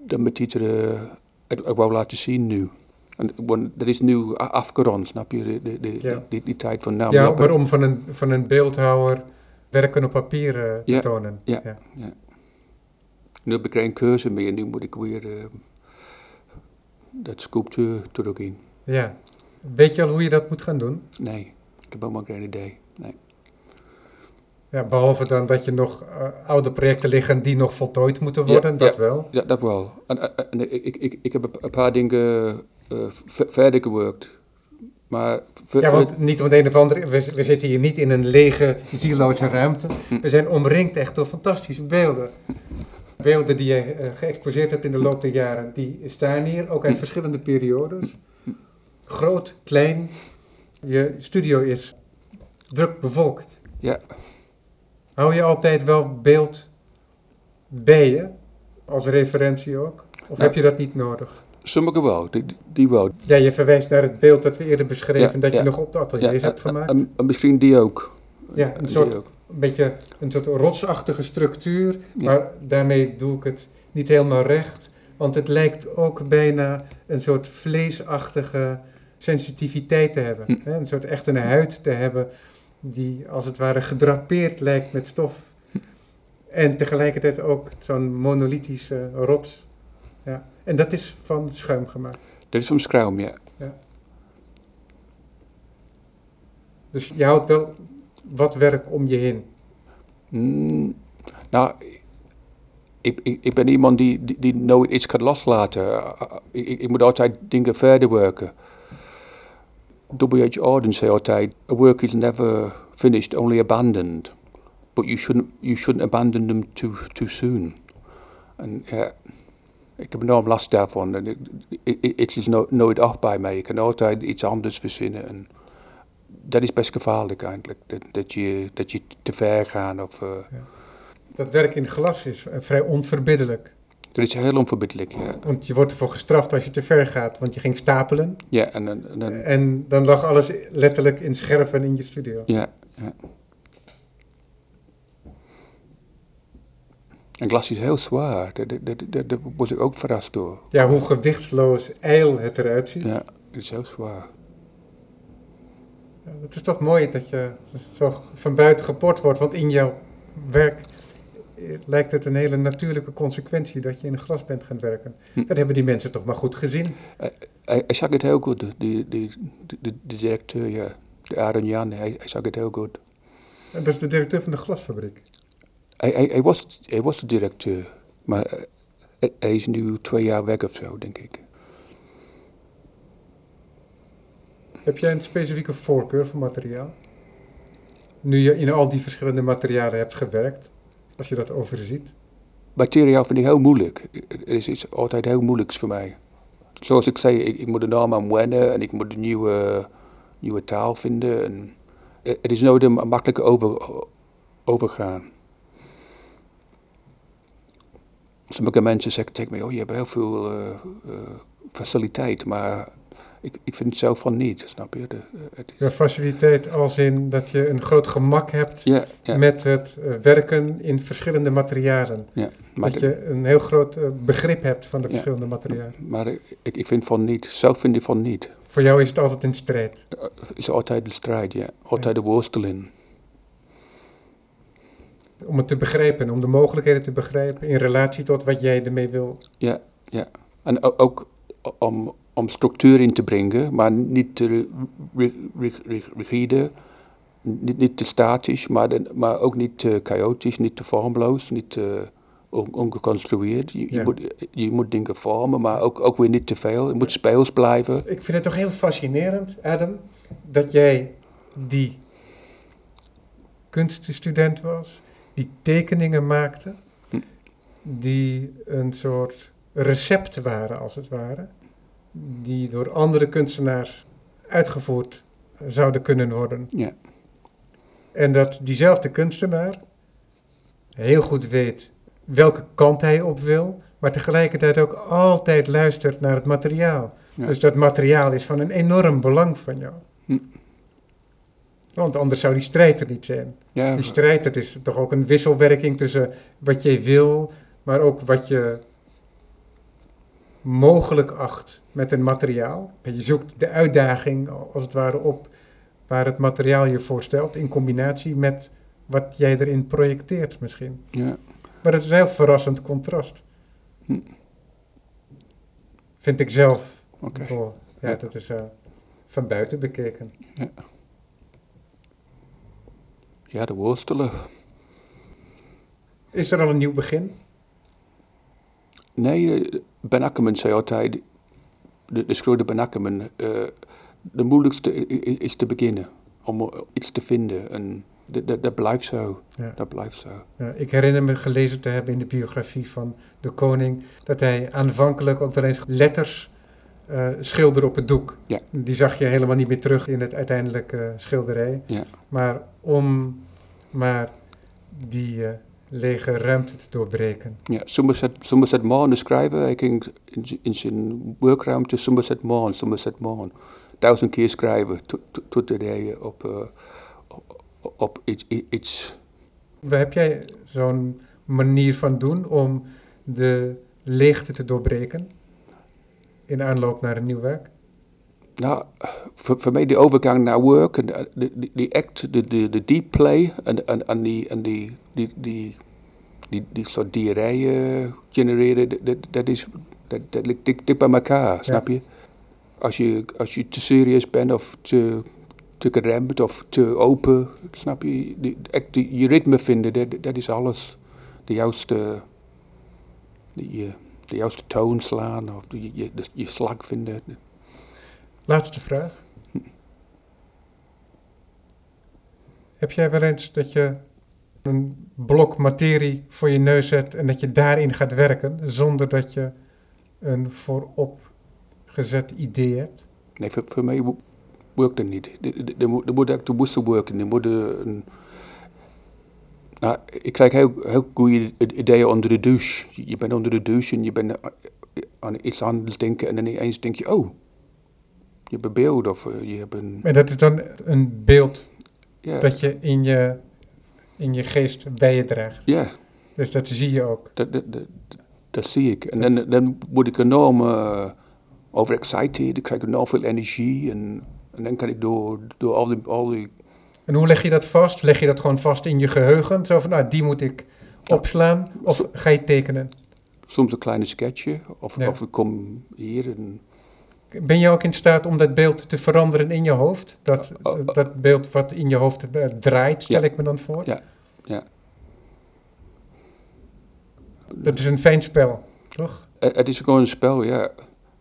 Speaker 2: dat mijn teacher eh, het, het wou laten zien nu. En, dat is nu afgerond, snap je? De, de, de,
Speaker 1: Ja.
Speaker 2: die, die tijd van nou,
Speaker 1: ja,
Speaker 2: ja,
Speaker 1: maar om van een, van een beeldhouwer werken op papier eh, te
Speaker 2: Ja,
Speaker 1: tonen.
Speaker 2: ja. Nu heb ik geen keuze meer, nu moet ik weer eh, dat sculptuur terug in.
Speaker 1: Ja. Weet je al hoe je dat moet gaan doen?
Speaker 2: Nee, ik heb helemaal geen idee. Nee.
Speaker 1: Ja, behalve dan dat je nog eh, oude projecten liggen die nog voltooid moeten worden,
Speaker 2: Ja,
Speaker 1: dat
Speaker 2: ja.
Speaker 1: wel.
Speaker 2: Ja, dat wel. En, ik, ik, ik heb een- paar dingen eh, ver- verder gewerkt. Maar
Speaker 1: Ja, want niet om de een of andere, we, we zitten hier niet in een lege, zieloze ruimte.
Speaker 2: Hm.
Speaker 1: We zijn omringd echt door fantastische beelden. Beelden die je eh, geëxposeerd hebt in de loop der jaren, die staan hier, ook uit
Speaker 2: Hm.
Speaker 1: verschillende periodes. Groot, klein. Je studio is druk bevolkt.
Speaker 2: Ja.
Speaker 1: Hou je altijd wel beeld bij je, als referentie ook? Of heb je dat niet nodig?
Speaker 2: sommige wel, die, die wel.
Speaker 1: Ja, je verwijst naar het beeld dat we eerder beschreven,
Speaker 2: Ja,
Speaker 1: dat je nog op de ateliers hebt gemaakt.
Speaker 2: En, en misschien die ook.
Speaker 1: Ja, een soort
Speaker 2: ook.
Speaker 1: een beetje een soort rotsachtige structuur, maar daarmee doe ik het niet helemaal recht, want het lijkt ook bijna een soort vleesachtige sensitiviteit te hebben.
Speaker 2: Hm.
Speaker 1: Hè? Een soort echt een huid te hebben die als het ware gedrapeerd lijkt met stof. En tegelijkertijd ook zo'n monolithische rots. Ja. En dat is van schuim gemaakt.
Speaker 2: Dat is van Scrum, ja.
Speaker 1: Dus je houdt wel wat werk om je heen.
Speaker 2: Mm, nou, ik, ik, ik ben iemand die, die, die nooit iets kan loslaten. Uh, uh, ik, ik moet altijd dingen verder werken. W.H. Auden zei altijd, a work is never finished, only abandoned. But you shouldn't, you shouldn't abandon them too, too soon. En ja, ik heb enorm last daarvan. En het- is no, nooit af bij mij. Ik kan altijd iets anders verzinnen. En dat is best gevaarlijk eigenlijk. Dat, dat, je, dat je te ver gaat of... eh,
Speaker 1: Dat werk in glas is eh, vrij onverbiddelijk.
Speaker 2: Dat is heel onverbiddelijk, ja.
Speaker 1: Want je wordt ervoor gestraft als je te ver gaat, want je ging stapelen.
Speaker 2: Ja, en, dan- en
Speaker 1: En dan lag alles letterlijk in scherven in je studio.
Speaker 2: ja, ja. En glas is heel zwaar. Daar, was ik ook verrast door.
Speaker 1: Ja, hoe gewichtsloos ijl het eruit ziet.
Speaker 2: Ja, het is heel zwaar.
Speaker 1: Ja, Het is toch mooi dat je zo van buiten geport wordt, want in jouw werk lijkt het een hele natuurlijke consequentie dat je in glas bent gaan werken.
Speaker 2: Hm.
Speaker 1: Dat hebben die mensen toch maar goed gezien.
Speaker 2: Hij, hij zag het heel goed, de, directeur, ja. De Aaron Jan, hij, zag het heel goed.
Speaker 1: Dat is de directeur van de glasfabriek.
Speaker 2: Hij, was, hij was de directeur, maar eh, hij- hij is nu twee jaar weg of zo, denk ik.
Speaker 1: Heb jij een specifieke voorkeur voor materiaal? Nu je in al die verschillende materialen hebt gewerkt, als je dat overziet.
Speaker 2: Materiaal vind ik heel moeilijk. Het is iets altijd heel moeilijks voor mij. Zoals ik zei, ik, moet er nou aan wennen en ik moet een nieuwe, nieuwe taal vinden. En het is nooit een makkelijke over, overgaan. Sommige mensen zeggen tegen mij, oh je hebt heel veel eh, eh, faciliteit, maar ik, ik vind zelf van niet, snap je? De, eh, het is-
Speaker 1: Ja, faciliteit als in dat je een groot gemak hebt
Speaker 2: ja, ja,
Speaker 1: met het eh, werken in verschillende materialen.
Speaker 2: ja. Maar,
Speaker 1: dat
Speaker 2: de-
Speaker 1: je een heel groot eh, begrip hebt van de verschillende materialen.
Speaker 2: maar ik, ik vind van niet. Zelf vind ik van niet.
Speaker 1: Voor jou is het altijd een strijd.
Speaker 2: Het is altijd de strijd, ja. Altijd de worsteling.
Speaker 1: Om het te begrijpen, om de mogelijkheden te begrijpen in relatie tot wat jij ermee wil.
Speaker 2: Ja, ja. En ook om, om structuur in te brengen, maar niet te ri- ri- ri- rigide, niet, niet te statisch, maar, de- maar ook niet te chaotisch, niet te vormloos, niet te on- ongeconstrueerd. Je, je, moet, je moet dingen vormen, maar ook, ook weer niet te veel. Je moet speels blijven.
Speaker 1: Ik vind het toch heel fascinerend, Adam, dat jij die kunststudent was, die tekeningen maakte,
Speaker 2: Hm.
Speaker 1: die een soort recept waren, als het ware, die door andere kunstenaars uitgevoerd zouden kunnen worden.
Speaker 2: Ja.
Speaker 1: En dat diezelfde kunstenaar heel goed weet welke kant hij op wil, maar tegelijkertijd ook altijd luistert naar het materiaal.
Speaker 2: Ja.
Speaker 1: Dus dat materiaal is van een enorm belang van jou.
Speaker 2: Hm.
Speaker 1: Want anders zou die strijd er niet zijn.
Speaker 2: Ja,
Speaker 1: Die strijd, dat is toch ook een wisselwerking tussen wat jij wil, maar ook wat je mogelijk acht met een materiaal. Je zoekt de uitdaging, als het ware, op waar het materiaal je voorstelt, in combinatie met wat jij erin projecteert misschien.
Speaker 2: ja.
Speaker 1: Maar het is een heel verrassend contrast.
Speaker 2: Hm.
Speaker 1: Vind ik zelf.
Speaker 2: oké.
Speaker 1: Oh, ja,
Speaker 2: Ja.
Speaker 1: dat is eh, van buiten bekeken.
Speaker 2: Ja, de worstelen.
Speaker 1: Is er al een nieuw begin?
Speaker 2: Nee, eh, Ben zei altijd, de, de schroede Ben Akkerman, eh, de moeilijkste is te beginnen, om eh, iets te vinden. En dat, dat, blijft zo,
Speaker 1: Ja.
Speaker 2: dat blijft zo.
Speaker 1: Ja, ik herinner me gelezen te hebben in de biografie van de koning dat hij aanvankelijk ook wel eens letters schilderde op het doek.
Speaker 2: Ja.
Speaker 1: Die zag je helemaal niet meer terug in het uiteindelijke schilderij.
Speaker 2: Ja.
Speaker 1: Maar om maar die lege ruimte te doorbreken.
Speaker 2: Ja, Somerset, Somerset Maugham, de schrijver, hij ging in, zijn werkruimte Somerset Maugham, Somerset Maugham, duizend keer schrijven, tot- tot- totdat hij op, eh, op, op iets,
Speaker 1: heb jij zo'n manier van doen om de leegte te doorbreken in aanloop naar een nieuw werk?
Speaker 2: Nou, voor, voor mij de overgang naar work, en de, de, die act, de, de, de deep play en, en, en die, en die, die, die, die, die soort diarreeën genereren, dat, dat, is, dat, dat ligt dik, dik bij elkaar, snap je? Als je, als je te serieus bent of te, te geremd of te open, snap je? Die, die, je ritme vinden, dat, dat is alles. De juiste, die, eh, de juiste toon slaan of je, je, je slag vinden.
Speaker 1: Laatste vraag. Heb jij wel eens dat je een blok materie voor je neus zet en dat je daarin gaat werken zonder dat je een vooropgezet idee hebt?
Speaker 2: Nee, voor, mij werkt dat niet. Er- moet- de woestel werken. Ik krijg heel, heel goede ideeën onder de douche. Je je bent onder de douche en je bent eh, aan iets anders denken en dan ineens denk je, oh, je hebt een beeld of eh, je hebt een...
Speaker 1: En dat is dan een beeld
Speaker 2: Ja,
Speaker 1: dat je in je, in je geest bij je draagt.
Speaker 2: ja
Speaker 1: Dus dat zie je ook.
Speaker 2: dat, dat, dat, dat zie ik. En dan, dan word ik enorm uh, overexcited, ik krijg enorm veel energie en, en dan kan ik door, door al die... Al die
Speaker 1: En hoe leg je dat vast? Leg je dat gewoon vast in je geheugen? Zo van, nou, die moet ik opslaan? Of ga je tekenen?
Speaker 2: soms een kleine sketchje, of,
Speaker 1: Ja.
Speaker 2: of ik kom hier en...
Speaker 1: Ben je ook in staat om dat beeld te veranderen in je hoofd? Dat,
Speaker 2: Oh, oh,
Speaker 1: dat beeld wat in je hoofd draait, stel
Speaker 2: Ja.
Speaker 1: ik me dan voor?
Speaker 2: Ja, ja.
Speaker 1: Dat is een fijn spel, toch?
Speaker 2: Eh, Het is gewoon een spel, ja.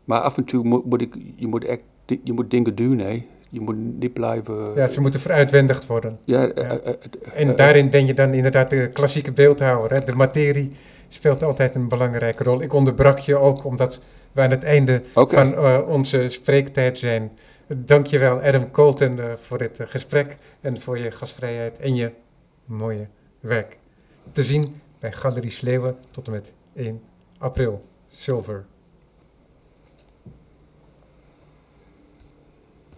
Speaker 2: Maar af en toe moet, moet ik, je moet echt, je moet dingen doen, hè. Je moet niet blijven...
Speaker 1: Ja, ze moeten veruitwendigd worden.
Speaker 2: Ja, eh, eh,
Speaker 1: En daarin ben je dan inderdaad de klassieke beeldhouwer. Hè? De materie speelt altijd een belangrijke rol. Ik onderbrak je ook omdat we aan het einde van eh, onze spreektijd zijn. Dankjewel Adam Colton eh, voor dit eh, gesprek en voor je gastvrijheid en je mooie werk. Te zien bij Galerie Sleeuwen tot en met 1 april. Silver